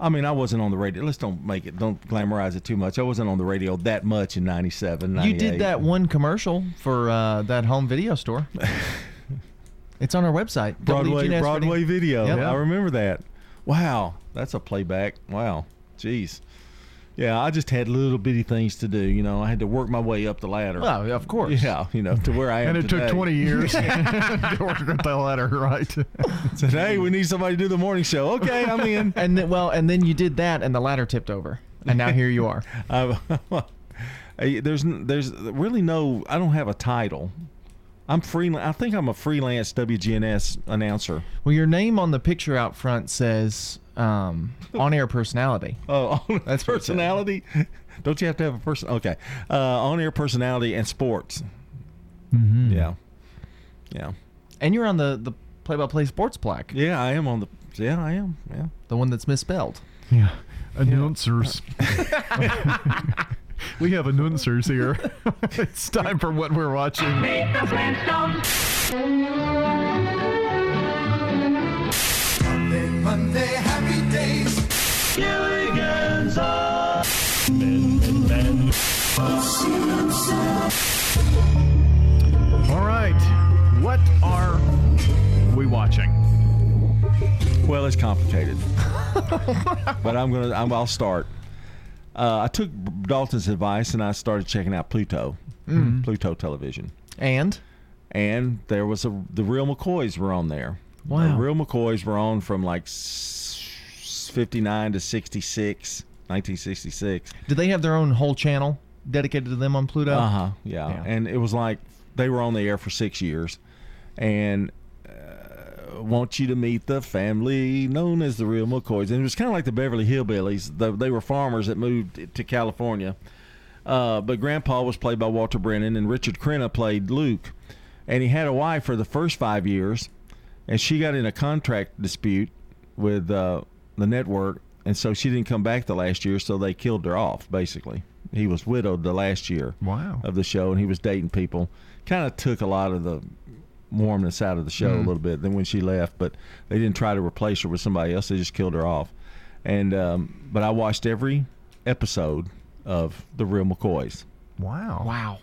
Speaker 3: I mean, I wasn't on the radio. Let's don't make it, don't glamorize it too much. I wasn't on the radio that much in 97,
Speaker 5: You did that one commercial for uh, that home video store. it's on our website.
Speaker 3: Broadway
Speaker 5: WGNS
Speaker 3: Broadway video.
Speaker 5: Yep.
Speaker 3: I remember that. Wow, that's a playback. Wow, jeez. Yeah, I just had little bitty things to do. You know, I had to work my way up the ladder.
Speaker 5: Well, of course.
Speaker 3: Yeah, you know, to where I am
Speaker 4: And it
Speaker 3: today.
Speaker 4: took 20 years to work up the ladder, right?
Speaker 3: Said, hey, we need somebody to do the morning show. Okay, I'm in.
Speaker 5: And then, well, and then you did that, and the ladder tipped over, and now here you are.
Speaker 3: Uh, there's there's really no. I don't have a title. I'm free. I think I'm a freelance WGNS announcer.
Speaker 5: Well, your name on the picture out front says um, on-air personality.
Speaker 3: Oh,
Speaker 5: That's
Speaker 3: that's
Speaker 5: what it says.
Speaker 3: personality. Don't you have to have a person? Okay, uh, on-air personality and sports.
Speaker 4: Mm-hmm.
Speaker 3: Yeah, yeah,
Speaker 5: And you're on the the play-by-play sports plaque,
Speaker 3: yeah. I am on the. Yeah, I am. Yeah.
Speaker 5: the one that's misspelled.
Speaker 4: Yeah. Announcers. we have announcers here. it's time for what we're watching.
Speaker 53: Monday, Monday, happy days. Gilligan's Island. Ben, Ben,
Speaker 4: All right. What are we watching?
Speaker 3: Well, it's complicated, but I'm gonna. I'm, I'll start. Uh, I took Dalton's advice and I started checking out Pluto,
Speaker 5: Mm.
Speaker 3: Pluto Television,
Speaker 5: And
Speaker 3: and there was a the real McCoys were on there.
Speaker 5: Wow.
Speaker 3: the real McCoys were on from like 59 to 66, 1966.
Speaker 5: did they have their own whole channel dedicated to them on Pluto?
Speaker 3: Uh huh. Yeah.
Speaker 5: Yeah.
Speaker 3: And it was like they were on the air for six years, and uh, want you to meet the family known as the Real McCoys, and it was kind of like the Beverly Hillbillies. The, they were farmers that moved to California, uh, but Grandpa was played by Walter Brennan, and Richard Crenna played Luke, and he had a wife for the first five years, and she got in a contract dispute with uh, the network, and so she didn't come back the last year, so they killed her off basically. He was widowed the last year
Speaker 4: Wow.
Speaker 3: of the show, and he was dating people. Kind of took a lot of the warmness out of the show a
Speaker 4: Mm.
Speaker 3: little bit. Then when she left, but they didn't try to replace her with somebody else. They just killed her off. And um, but I watched every episode of the Real McCoys.
Speaker 4: Wow.
Speaker 5: Wow.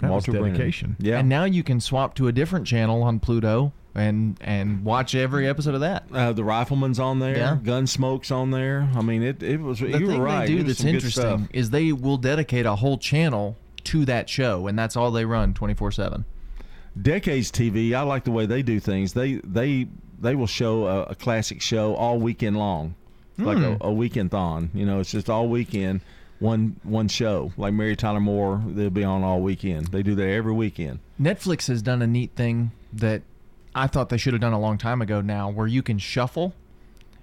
Speaker 4: That was
Speaker 3: Walter Brennan. Yeah.
Speaker 5: And now you can swap to a different channel on Pluto and and watch every episode of that.
Speaker 3: uh, the Rifleman's on there.
Speaker 5: Yeah.
Speaker 3: Gunsmoke's on there. I mean, it it was.
Speaker 5: The
Speaker 3: you
Speaker 5: thing
Speaker 3: were right.
Speaker 5: they do that's interesting is they will dedicate a whole channel to that show, and that's all they run twenty four seven.
Speaker 3: Decades TV, I like the way they do things. They they they will show a, a classic show all weekend long, like a,
Speaker 5: Hmm.
Speaker 3: a weekend thon. You know, it's just all weekend, one one show. Like Mary Tyler Moore, they'll be on all weekend. They do that every weekend.
Speaker 5: Netflix has done a neat thing that I thought they should have done a long time ago now, where you can shuffle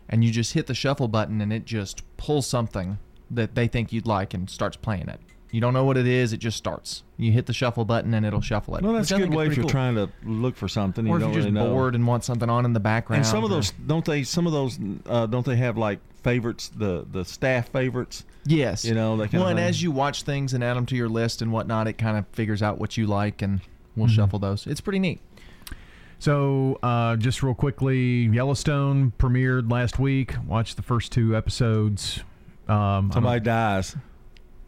Speaker 5: and you just hit the shuffle button and it just pulls something that they think you'd like and starts playing it. You don't know what it is, it just starts. You hit the shuffle button and it'll shuffle it.
Speaker 3: Well, that's a good way if you're
Speaker 5: cool.
Speaker 3: trying to look for something.
Speaker 5: Or
Speaker 3: you
Speaker 5: if
Speaker 3: don't
Speaker 5: you're just
Speaker 3: really know.
Speaker 5: bored and want something on in the background.
Speaker 3: And some of
Speaker 5: or-
Speaker 3: those don't they? Some of those uh, don't they have like favorites? The the staff favorites.
Speaker 5: Yes.
Speaker 3: You know, that kind
Speaker 5: well, and as you watch things and add them to your list and whatnot, it kind of figures out what you like and we'll
Speaker 4: Mhm.
Speaker 5: shuffle those. It's pretty neat.
Speaker 4: So, uh, just real quickly, Yellowstone premiered last week. Watched the first two episodes. Um, I
Speaker 3: Somebody dies.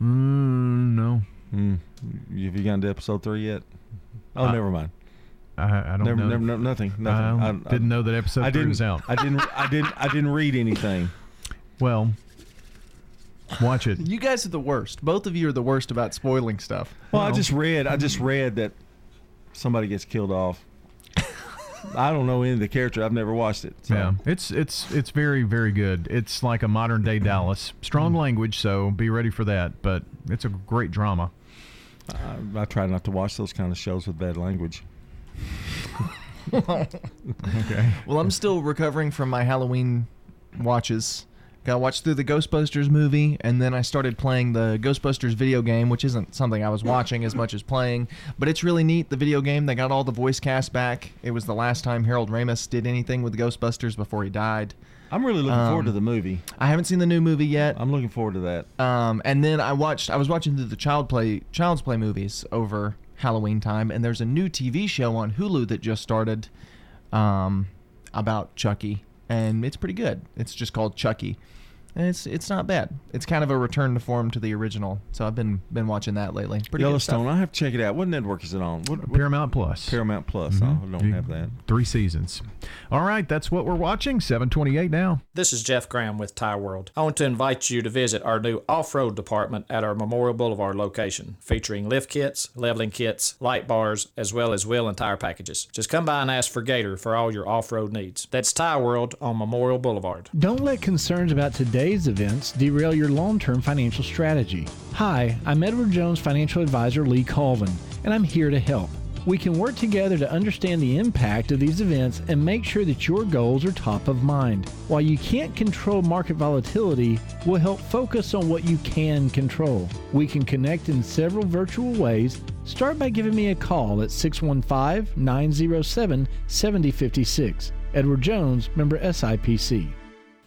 Speaker 4: Mm, no.
Speaker 3: Mm. Have you gotten to episode three yet? Oh,
Speaker 4: Uh,
Speaker 3: never mind.
Speaker 4: I, I don't
Speaker 3: never,
Speaker 4: know.
Speaker 3: Never, no, nothing. Nothing.
Speaker 4: I didn't know that episode
Speaker 3: I didn't,
Speaker 4: was out.
Speaker 3: I didn't. I didn't. I didn't read anything.
Speaker 4: Well, watch it.
Speaker 5: You guys are the worst. Both of you are the worst about spoiling stuff.
Speaker 3: Well, I just read. I just read that somebody gets killed off. I don't know any of the character. I've never watched it. So.
Speaker 4: Yeah, it's it's it's very very good. It's like a modern day Dallas. Strong mm. language, so be ready for that. But it's a great drama.
Speaker 3: I, I try not to watch those kind of shows with bad language.
Speaker 4: okay.
Speaker 5: Well, I'm still recovering from my Halloween watches. Got watched through the Ghostbusters movie, and then I started playing the Ghostbusters video game, which isn't something I was watching as much as playing, but it's really neat. The video game, they got all the voice cast back. It was the last time Harold Ramis did anything with Ghostbusters before he died.
Speaker 3: I'm really looking forward to
Speaker 5: Um,
Speaker 3: the movie.
Speaker 5: I haven't seen the new movie yet.
Speaker 3: I'm looking forward to that.
Speaker 5: Um, and then I watched. I was watching the, the Child Play Child's Play movies over Halloween time, and there's a new TV show on Hulu that just started, um, about Chucky, and it's pretty good. It's just called Chucky, and it's it's not bad. It's kind of a return to form to the original. So I've been been watching that lately. Pretty good.
Speaker 3: Yellowstone. I have to check it out. What network is it on? What, what-
Speaker 4: Paramount Plus.
Speaker 3: Paramount Plus.
Speaker 4: Mhm.
Speaker 3: Oh, I don't have that.
Speaker 4: Three seasons. All right, that's what we're watching. Seven twenty-eight now.
Speaker 80: This is Jeff Graham with Tire World. I want to invite you to visit our new off road department at our Memorial Boulevard location, featuring lift kits, leveling kits, light bars, as well as wheel and tire packages. Just come by and ask for Gator for all your off road needs. That's Tire World on Memorial Boulevard.
Speaker 81: Don't let concerns about today's events derail your long term financial strategy. Hi, I'm Edward Jones financial advisor Lee Colvin, and I'm here to help. We can work together to understand the impact of these events and make sure that your goals are top of mind. While you can't control market volatility, we'll help focus on what you can control. We can connect in several virtual ways. Start by giving me a call at 615 907 7056. Edward Jones, member SIPC.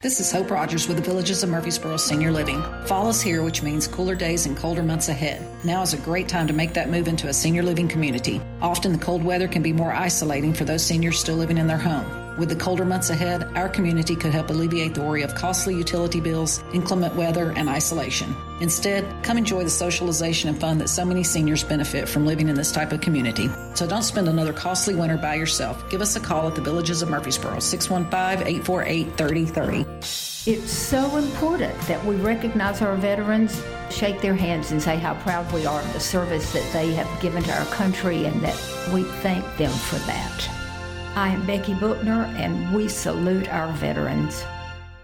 Speaker 53: This is Hope Rogers with the Villages of Murfreesboro Senior Living. Fall is here, which means cooler days and colder months ahead. Now is a great time to make that move into a senior living community. Often the cold weather can be more isolating for those seniors still living in their home. With the colder months ahead, our community could help alleviate the worry of costly utility bills, inclement weather, and isolation. Instead, come enjoy the socialization and fun that so many seniors benefit from living in this type of community. So don't spend another costly winter by yourself. Give us a call at the Villages of Murfreesboro, 615 848 3030.
Speaker 46: It's so important that we recognize our veterans, shake their hands, and say how proud we are of the service that they have given to our country and that we thank them for that. I am Becky Bookner, and we salute our veterans.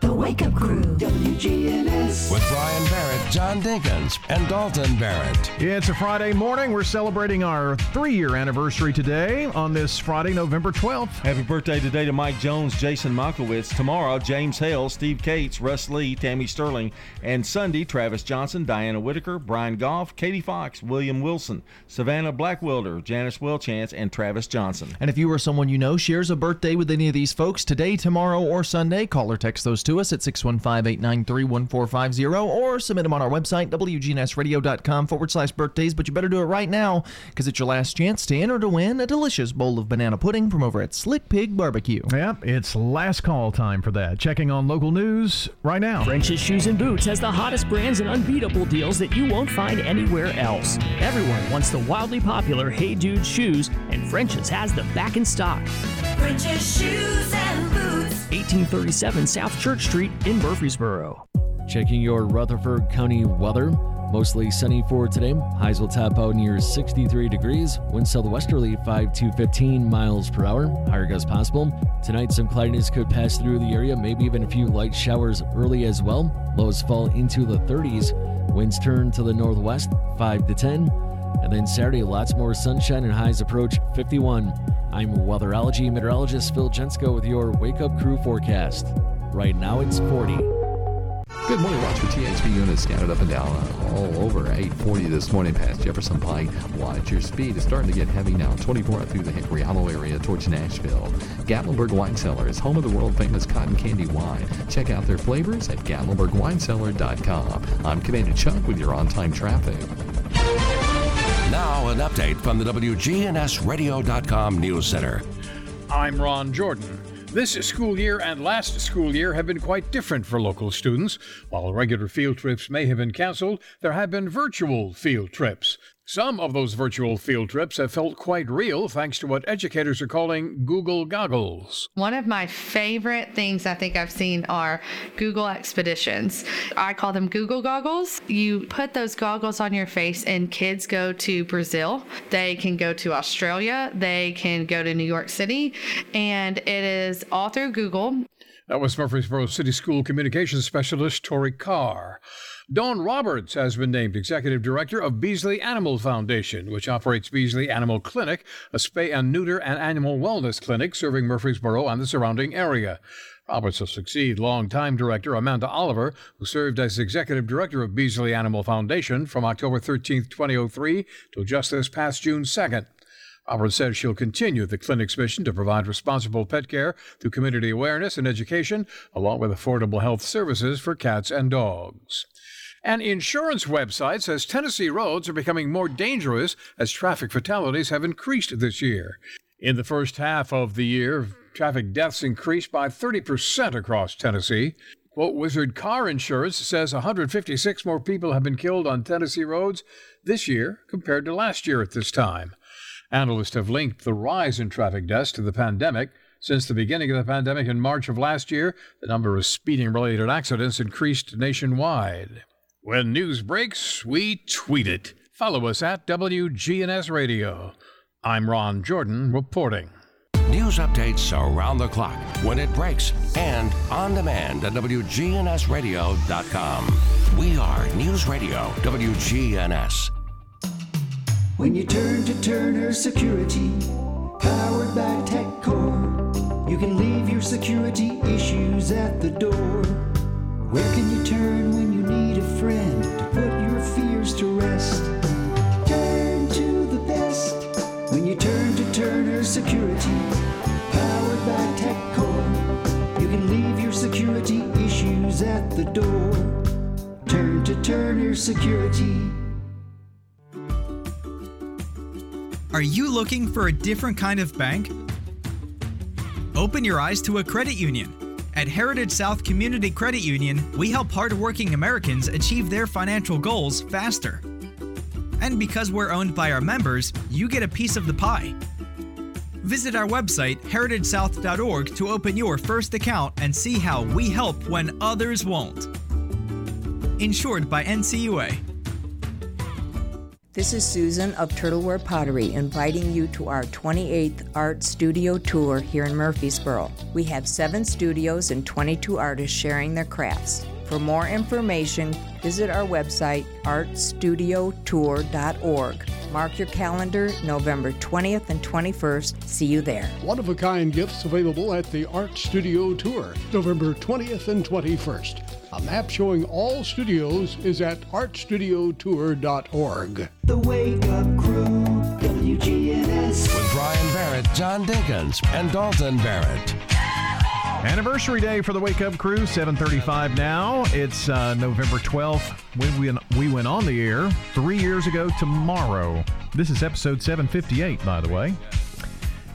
Speaker 1: The Wake Up Crew, WGNS. With Brian Barrett, John Dinkins, and Dalton Barrett.
Speaker 4: It's a Friday morning. We're celebrating our three-year anniversary today on this Friday, November 12th.
Speaker 3: Happy birthday today to Mike Jones, Jason Monkowitz. Tomorrow, James Hale, Steve Cates, Russ Lee, Tammy Sterling. And Sunday, Travis Johnson, Diana Whitaker, Brian Goff, Katie Fox, William Wilson, Savannah Blackwilder, Janice Welchance, and Travis Johnson.
Speaker 5: And if you or someone you know shares a birthday with any of these folks today, tomorrow, or Sunday, call or text those to to us at 615 893 1450 or submit them on our website, WGNSradio.com forward slash birthdays. But you better do it right now because it's your last chance to enter to win a delicious bowl of banana pudding from over at Slick Pig Barbecue.
Speaker 4: Yep, it's last call time for that. Checking on local news right now.
Speaker 54: French's Shoes and Boots has the hottest brands and unbeatable deals that you won't find anywhere else. Everyone wants the wildly popular Hey Dude shoes, and French's has them back in stock.
Speaker 82: French's Shoes and Boots.
Speaker 54: 1837 South Church Street in Murfreesboro.
Speaker 6: Checking your Rutherford County weather. Mostly sunny for today. Highs will top out near 63 degrees. Wind southwesterly 5 to 15 miles per hour. Higher gusts possible. Tonight, some cloudiness could pass through the area, maybe even a few light showers early as well. Lows fall into the 30s. Winds turn to the northwest 5 to 10. And then Saturday, lots more sunshine and highs approach 51. I'm weatherology meteorologist Phil Jensko with your Wake Up Crew forecast. Right now, it's 40.
Speaker 7: Good morning, watch for THP units scattered up and down uh, all over 840 this morning past Jefferson Pike. Watch your speed. It's starting to get heavy now. 24 out through the Hickory Hollow area towards Nashville. Gatlinburg Wine Cellar is home of the world famous cotton candy wine. Check out their flavors at GatlinburgWineCellar.com. I'm Commander Chuck with your on time traffic.
Speaker 1: Now, an update from the WGNSradio.com News Center.
Speaker 22: I'm Ron Jordan. This school year and last school year have been quite different for local students. While regular field trips may have been canceled, there have been virtual field trips. Some of those virtual field trips have felt quite real thanks to what educators are calling Google Goggles.
Speaker 83: One of my favorite things I think I've seen are Google expeditions. I call them Google goggles. You put those goggles on your face, and kids go to Brazil. They can go to Australia. They can go to New York City. And it is all through Google.
Speaker 22: That was Murfreesboro City School Communications Specialist Tori Carr. Dawn Roberts has been named Executive Director of Beasley Animal Foundation, which operates Beasley Animal Clinic, a spay and neuter and animal wellness clinic serving Murfreesboro and the surrounding area. Roberts will succeed longtime director Amanda Oliver, who served as executive director of Beasley Animal Foundation from October 13, 2003 till just this past June 2nd. Roberts says she'll continue the clinic's mission to provide responsible pet care through community awareness and education, along with affordable health services for cats and dogs. An insurance website says Tennessee roads are becoming more dangerous as traffic fatalities have increased this year. In the first half of the year, traffic deaths increased by 30% across Tennessee. QuoteWizard Car Insurance says 156 more people have been killed on Tennessee roads this year compared to last year at this time. Analysts have linked the rise in traffic deaths to the pandemic. Since the beginning of the pandemic in March of last year, the number of speeding related accidents increased nationwide. When news breaks, we tweet it. Follow us at WGNS Radio. I'm Ron Jordan reporting.
Speaker 1: News updates around the clock, when it breaks, and on demand at WGNSradio.com. We are News Radio WGNS.
Speaker 8: When you turn to Turner Security, powered by TechCore, you can leave your security issues at the door. Where can you turn when you need a friend to put your fears to rest? Turn to the best when you turn to Turner Security, powered by TechCore. You can leave your security issues at the door. Turn to Turner Security.
Speaker 15: Are you looking for a different kind of bank? Open your eyes to a credit union. At Heritage South Community Credit Union, we help hardworking Americans achieve their financial goals faster. And because we're owned by our members, you get a piece of the pie. Visit our website, heritagesouth.org, to open your first account and see how we help when others won't. Insured by NCUA.
Speaker 84: This is Susan of Turtleware Pottery inviting you to our 28th Art Studio Tour here in Murfreesboro. We have seven studios and 22 artists sharing their crafts. For more information, visit our website artstudiotour.org. Mark your calendar November 20th and 21st. See you there.
Speaker 20: One of a kind gifts available at the Art Studio Tour, November 20th and 21st. A map showing all studios is at artstudiotour.org.
Speaker 8: The Wake Up Crew, WGNS.
Speaker 1: With Brian Barrett, John Dinkins, and Dalton Barrett.
Speaker 4: Anniversary day for the Wake Up Crew, 7:35 now. It's uh, November 12th when we we went on the air three years ago tomorrow. This is episode 758, by the way.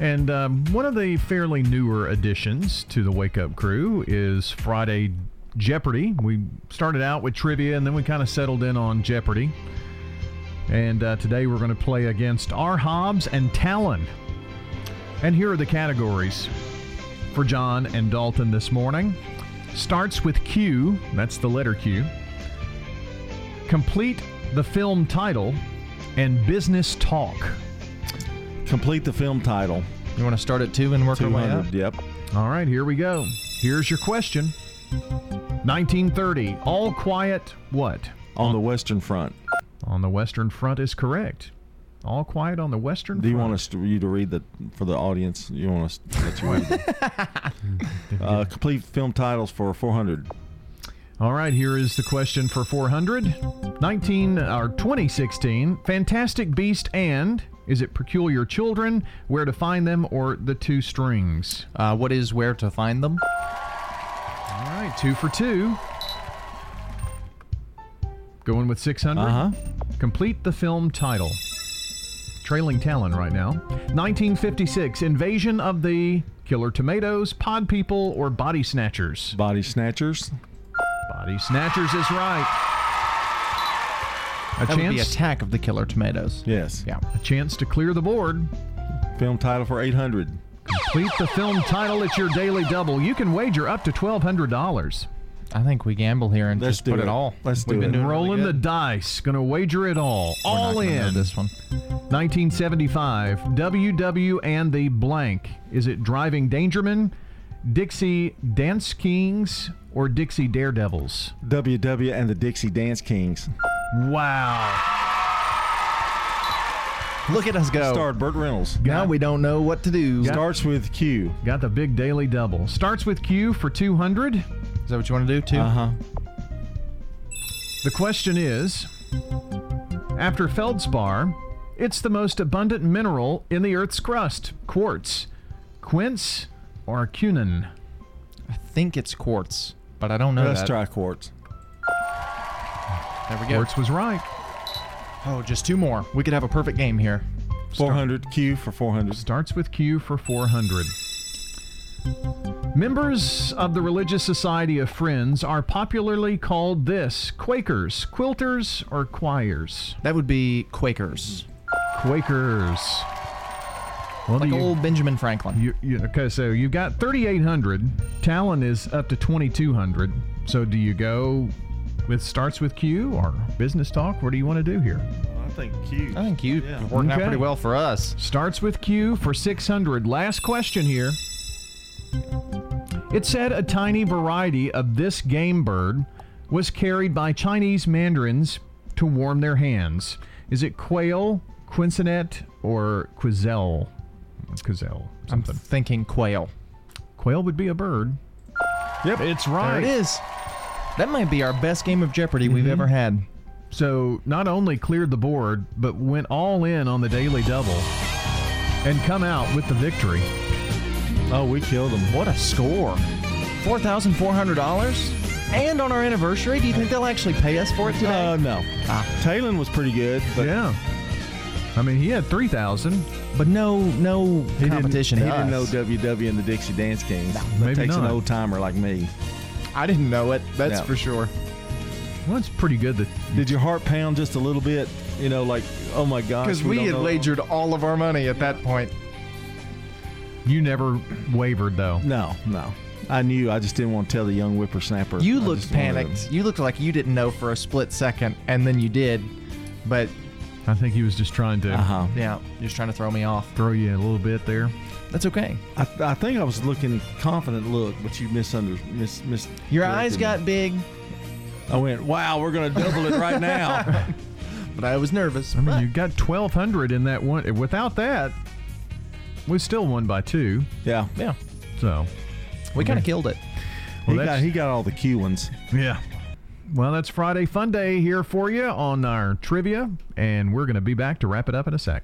Speaker 4: And um, one of the fairly newer additions to the Wake Up Crew is Friday Jeopardy. We started out with trivia, and then we kind of settled in on Jeopardy. And uh, today we're going to play against R. Hobbs and Talon. And here are the categories for John and Dalton this morning. Starts with Q, that's the letter Q. Complete the film title and business talk.
Speaker 3: Complete the film title.
Speaker 5: You want to start at two and work our way up?
Speaker 3: Yep.
Speaker 4: All right, here we go. Here's your question 1930, All Quiet what?
Speaker 3: On the Western Front.
Speaker 4: On the Western Front is correct. All Quiet on the Western
Speaker 3: Do you
Speaker 4: Front.
Speaker 3: want us to, you to read the for the audience? You want us to let you read the, uh, complete film titles for 400.
Speaker 4: All right, here is the question for 400. 19 or 2016, Fantastic Beast and is it Peculiar Children, Where to Find Them, or The Two Strings?
Speaker 5: Uh, what is where to find them?
Speaker 4: All right, two for two. Going with 600.
Speaker 3: Uh-huh.
Speaker 4: Complete the film title. Trailing Talon right now. 1956, Invasion of the Killer Tomatoes, Pod People, or Body Snatchers?
Speaker 3: Body Snatchers.
Speaker 4: Body Snatchers is right. A
Speaker 5: That would be Attack of the Killer Tomatoes.
Speaker 3: Yes.
Speaker 5: Yeah.
Speaker 4: a chance to clear the board.
Speaker 3: Film title for 800.
Speaker 4: Complete the film title. at your daily double. You can wager up to $1,200.
Speaker 5: I think we gamble here and
Speaker 3: Let's
Speaker 5: just
Speaker 3: do
Speaker 5: put it,
Speaker 3: it.
Speaker 5: all.
Speaker 3: Let's
Speaker 5: We've
Speaker 3: do
Speaker 5: been
Speaker 3: it.
Speaker 5: doing really
Speaker 4: Rolling the
Speaker 5: good.
Speaker 4: dice. Going to wager it all.
Speaker 5: We're not
Speaker 4: all
Speaker 5: gonna know
Speaker 4: in.
Speaker 5: this one.
Speaker 4: 1975, WW and the blank. Is it Driving Dangerman, Dixie Dance Kings, or Dixie Daredevils?
Speaker 3: WW and the Dixie Dance Kings.
Speaker 4: Wow.
Speaker 5: Look at us go.
Speaker 3: Starred Burt Reynolds.
Speaker 5: now we don't know what to do.
Speaker 3: Starts with Q.
Speaker 4: Got the big daily double. Starts with Q for 200.
Speaker 5: Is that what you want to do, too?
Speaker 3: Uh huh.
Speaker 4: The question is After feldspar, it's the most abundant mineral in the Earth's crust quartz, quince, or cunin?
Speaker 5: I think it's quartz, but I don't know
Speaker 3: Let's
Speaker 5: that.
Speaker 3: try quartz.
Speaker 5: There we go.
Speaker 4: Quartz was right.
Speaker 5: Oh, just two more. We could have a perfect game here.
Speaker 3: 400 Q for 400.
Speaker 4: Starts with Q for 400. Members of the Religious Society of Friends are popularly called this Quakers, Quilters, or Quires?
Speaker 5: That would be Quakers.
Speaker 4: Quakers. Well,
Speaker 5: Like
Speaker 4: you-
Speaker 5: old Benjamin Franklin.
Speaker 4: You, you, okay, so you've got 3,800. Talon is up to 2,200. So do you go with starts with Q or business talk? What do you want to do here?
Speaker 3: I think Q.
Speaker 5: I think Q
Speaker 3: Yeah.
Speaker 5: working out pretty well for us.
Speaker 4: Starts with Q for 600. Last question here. It said a tiny variety of this game bird was carried by Chinese mandarins to warm their hands. Is it quail, quincenet, or quizelle? Quizelle,
Speaker 5: I'm
Speaker 4: something.
Speaker 5: thinking quail.
Speaker 4: Quail would be a bird.
Speaker 3: Yep.
Speaker 4: It's
Speaker 5: There
Speaker 4: right.
Speaker 5: it is. That might be our best game of Jeopardy we've ever had.
Speaker 4: So not only cleared the board, but went all in on the daily double and come out with the victory.
Speaker 3: Oh, we killed him.
Speaker 5: What a score! Four thousand four hundred dollars, and on our anniversary. Do you think they'll actually pay us for it today?
Speaker 3: Uh, no. Talon was pretty good, but
Speaker 4: yeah. I mean, he had 3,000.
Speaker 5: but no, no
Speaker 3: he
Speaker 5: competition.
Speaker 3: didn't,
Speaker 5: to
Speaker 3: he didn't know. WW and the Dixie Dance Kings. that
Speaker 4: maybe
Speaker 3: takes an old timer like me.
Speaker 5: I didn't know it. That's
Speaker 3: Yeah.
Speaker 5: for sure.
Speaker 4: Well, it's pretty good that
Speaker 3: Did your heart pound just a little bit? You know, like, oh my gosh.
Speaker 5: Because we,
Speaker 3: don't
Speaker 5: had
Speaker 3: know.
Speaker 5: wagered all of our money at that point.
Speaker 4: you never wavered, though.
Speaker 3: No, no. I knew. I just didn't want to tell the young whippersnapper.
Speaker 5: You
Speaker 3: I
Speaker 5: looked
Speaker 3: just wanted to-
Speaker 5: panicked. You looked like you didn't know for a split second, and then you did. But
Speaker 4: I think he was just trying to
Speaker 3: Uh-huh.
Speaker 5: yeah, just trying to throw me off.
Speaker 4: throw you a little bit there.
Speaker 5: That's okay.
Speaker 3: I, I think I was looking confident look, but you misunderstood. Mis, mis,
Speaker 5: Your eyes got
Speaker 3: me.
Speaker 5: big,
Speaker 3: I went, wow, we're going to double it right now.
Speaker 5: but I was nervous.
Speaker 4: I mean,
Speaker 5: But
Speaker 4: you got 1,200 in that one. Without that, we still won by two.
Speaker 3: yeah.
Speaker 5: yeah,
Speaker 4: So,
Speaker 5: we kind of killed it.
Speaker 3: He
Speaker 4: Well,
Speaker 3: got, he got all the Q ones.
Speaker 4: yeah. Well, that's Friday Fun Day here for you on our trivia, and we're going to be back to wrap it up in a sec.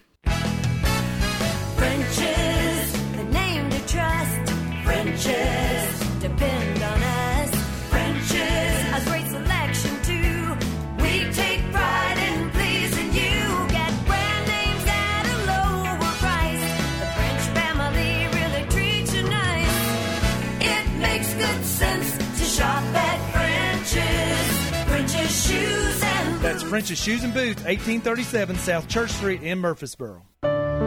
Speaker 84: French's, the name to trust. French's, depend on us. French's, a great selection too. We take pride in pleasing you. Get brand names at a lower price. The French family really treats you nice. It makes good sense to shop at French's. French's shoes and
Speaker 85: That's French's Shoes and Boots, 1837 South Church Street in Murfreesboro.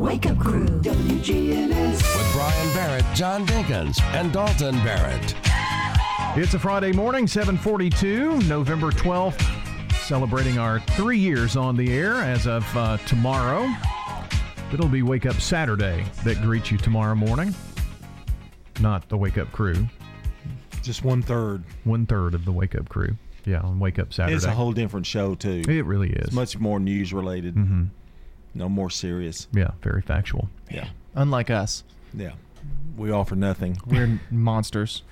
Speaker 8: The Wake Up Crew, WGNS.
Speaker 1: With Brian Barrett, John Dinkins, and Dalton Barrett.
Speaker 4: It's a Friday morning, 742, November 12th, celebrating our three years on the air as of uh, tomorrow. It'll be Wake Up Saturday that greets you tomorrow morning, not the Wake Up Crew.
Speaker 3: Just one third.
Speaker 4: One third of the Wake Up Crew. Yeah, on Wake Up Saturday.
Speaker 3: It's a whole different show too.
Speaker 4: It really is.
Speaker 3: It's much more news related.
Speaker 4: Mhm.
Speaker 3: No more serious.
Speaker 4: Yeah, very factual.
Speaker 3: Yeah.
Speaker 5: Unlike us.
Speaker 3: Yeah. We offer nothing.
Speaker 5: We're monsters.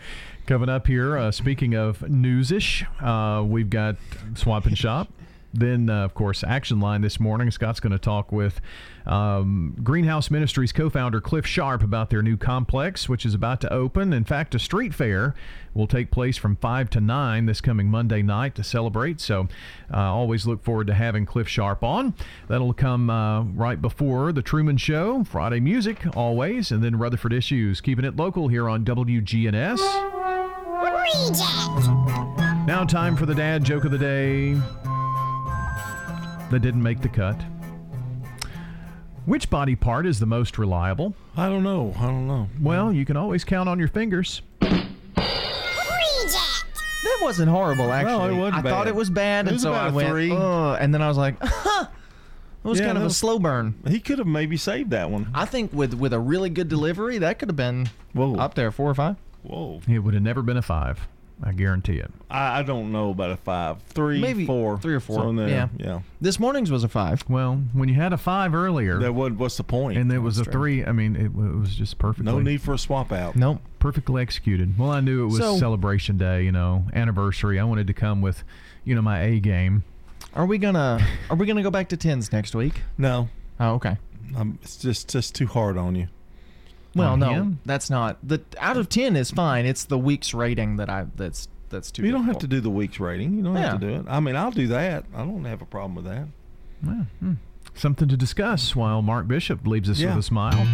Speaker 4: Coming up here, uh, speaking of newsish, uh, we've got Swap and Shop. Then, uh, of course, Action Line this morning. Scott's going to talk with um, Greenhouse Ministries co founder Cliff Sharp about their new complex, which is about to open. In fact, a street fair will take place from 5 to 9 this coming Monday night to celebrate. So, uh, always look forward to having Cliff Sharp on. That'll come uh, right before The Truman Show, Friday music, always, and then Rutherford Issues. Keeping it local here on WGNS. Now, time for the dad joke of the day that didn't make the cut. Which body part is the most reliable?
Speaker 3: I don't know. I don't know.
Speaker 4: Well, you can always count on your fingers.
Speaker 5: That wasn't horrible, actually.
Speaker 3: No, it wasn't
Speaker 5: I thought it was bad,
Speaker 3: It
Speaker 5: and
Speaker 3: was
Speaker 5: so
Speaker 3: about
Speaker 5: I
Speaker 3: a
Speaker 5: went,
Speaker 3: three.
Speaker 5: "Ugh," and then I was like, huh. It was
Speaker 3: Yeah,
Speaker 5: kind of
Speaker 3: that
Speaker 5: a slow burn.
Speaker 3: He could have maybe saved that one.
Speaker 5: I think with with a really good delivery, that could have been Whoa. up there, four or five.
Speaker 3: Whoa.
Speaker 4: It would have never been a five. I guarantee it.
Speaker 3: I, I don't know about a five. Three,
Speaker 5: Maybe
Speaker 3: four.
Speaker 5: three or four.
Speaker 3: So there,
Speaker 5: Yeah.
Speaker 3: Yeah.
Speaker 5: This morning's was a five.
Speaker 4: Well, when you had a five earlier,
Speaker 3: That would, what's the point?
Speaker 4: and it was a
Speaker 5: That's true.
Speaker 4: three, I mean, it, it was just perfect.
Speaker 3: no need for a swap out.
Speaker 5: Nope.
Speaker 4: perfectly executed. Well, I knew it was
Speaker 5: So-
Speaker 4: celebration day, you know, anniversary. I wanted to come with, you know, my A game.
Speaker 5: Are we gonna Are we gonna go back to tens next week?
Speaker 3: No.
Speaker 5: Oh, okay.
Speaker 3: Um, it's just just too hard on you.
Speaker 5: Well,
Speaker 4: On
Speaker 5: no,
Speaker 4: him?
Speaker 5: that's not the out of ten is fine. It's the week's rating that I that's that's too.
Speaker 3: You don't have to do the week's rating. You don't have to do it. I mean, I'll do that. I don't have a problem with that.
Speaker 4: Well, hmm. Something to discuss while Mark Bishop leaves us
Speaker 3: Yeah.
Speaker 4: with a smile.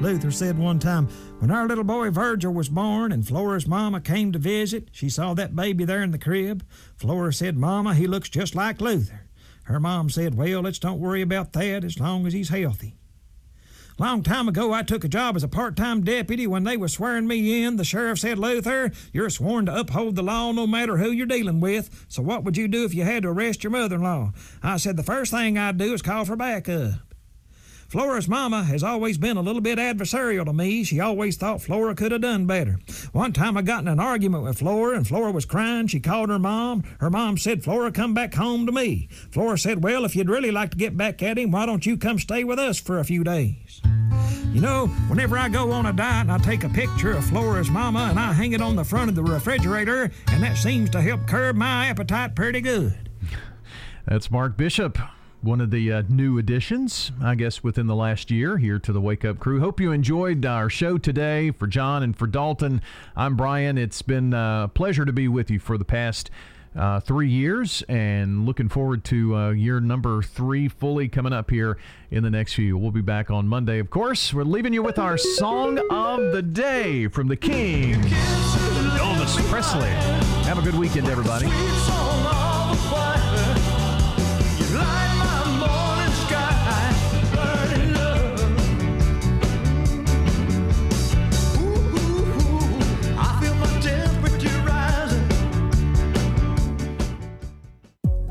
Speaker 86: Luther said one time, when our little boy Virgil was born and Flora's mama came to visit, she saw that baby there in the crib. Flora said, Mama, he looks just like Luther. Her mom said, Well, let's don't worry about that as long as he's healthy. Long time ago, I took a job as a part-time deputy. When they were swearing me in, the sheriff said, Luther, you're sworn to uphold the law no matter who you're dealing with. So what would you do if you had to arrest your mother-in-law? I said, the first thing I'd do is call for backup. Flora's mama has always been a little bit adversarial to me. She always thought Flora could have done better. One time I got in an argument with Flora, and Flora was crying. She called her mom. Her mom said, Flora, come back home to me. Flora said, Well, if you'd really like to get back at him, why don't you come stay with us for a few days? You know, whenever I go on a diet and I take a picture of Flora's mama and I hang it on the front of the refrigerator, and that seems to help curb my appetite pretty good.
Speaker 4: That's Mark Bishop, one of the uh, new additions, I guess, within the last year here to the Wake Up Crew. Hope you enjoyed our show today. For John and for Dalton, I'm Brian. It's been a pleasure to be with you for the past. Uh, three years and looking forward to uh, year number three fully coming up here in the next few. We'll be back on Monday, of course. We're leaving you with our song of the day from the King, Elvis Presley. Have a good weekend, everybody.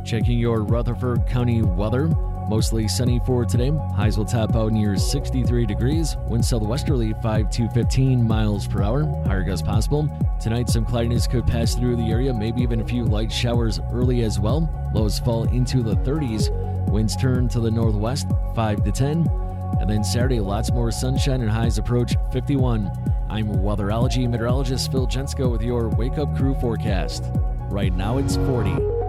Speaker 6: Checking your Rutherford County weather. Mostly sunny for today. Highs will top out near 63 degrees. Wind southwesterly 5 to 15 miles per hour. Higher gusts possible. Tonight, some cloudiness could pass through the area, maybe even a few light showers early as well. Lows fall into the 30s. Winds turn to the northwest 5 to 10. And then Saturday, lots more sunshine and highs approach 51. I'm weatherology meteorologist Phil Jensko with your Wake Up Crew forecast. Right now, it's 40.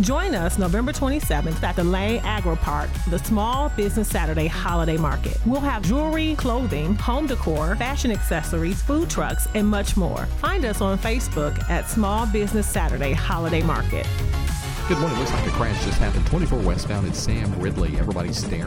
Speaker 87: Join us November 27th at the Lane Agri-Park, the Small Business Saturday Holiday Market. We'll have jewelry, clothing, home decor, fashion accessories, food trucks, and much more. Find us on Facebook at Small Business Saturday Holiday Market.
Speaker 7: Good morning. Looks like a crash just happened 24 westbound at Sam Ridley. Everybody's staring.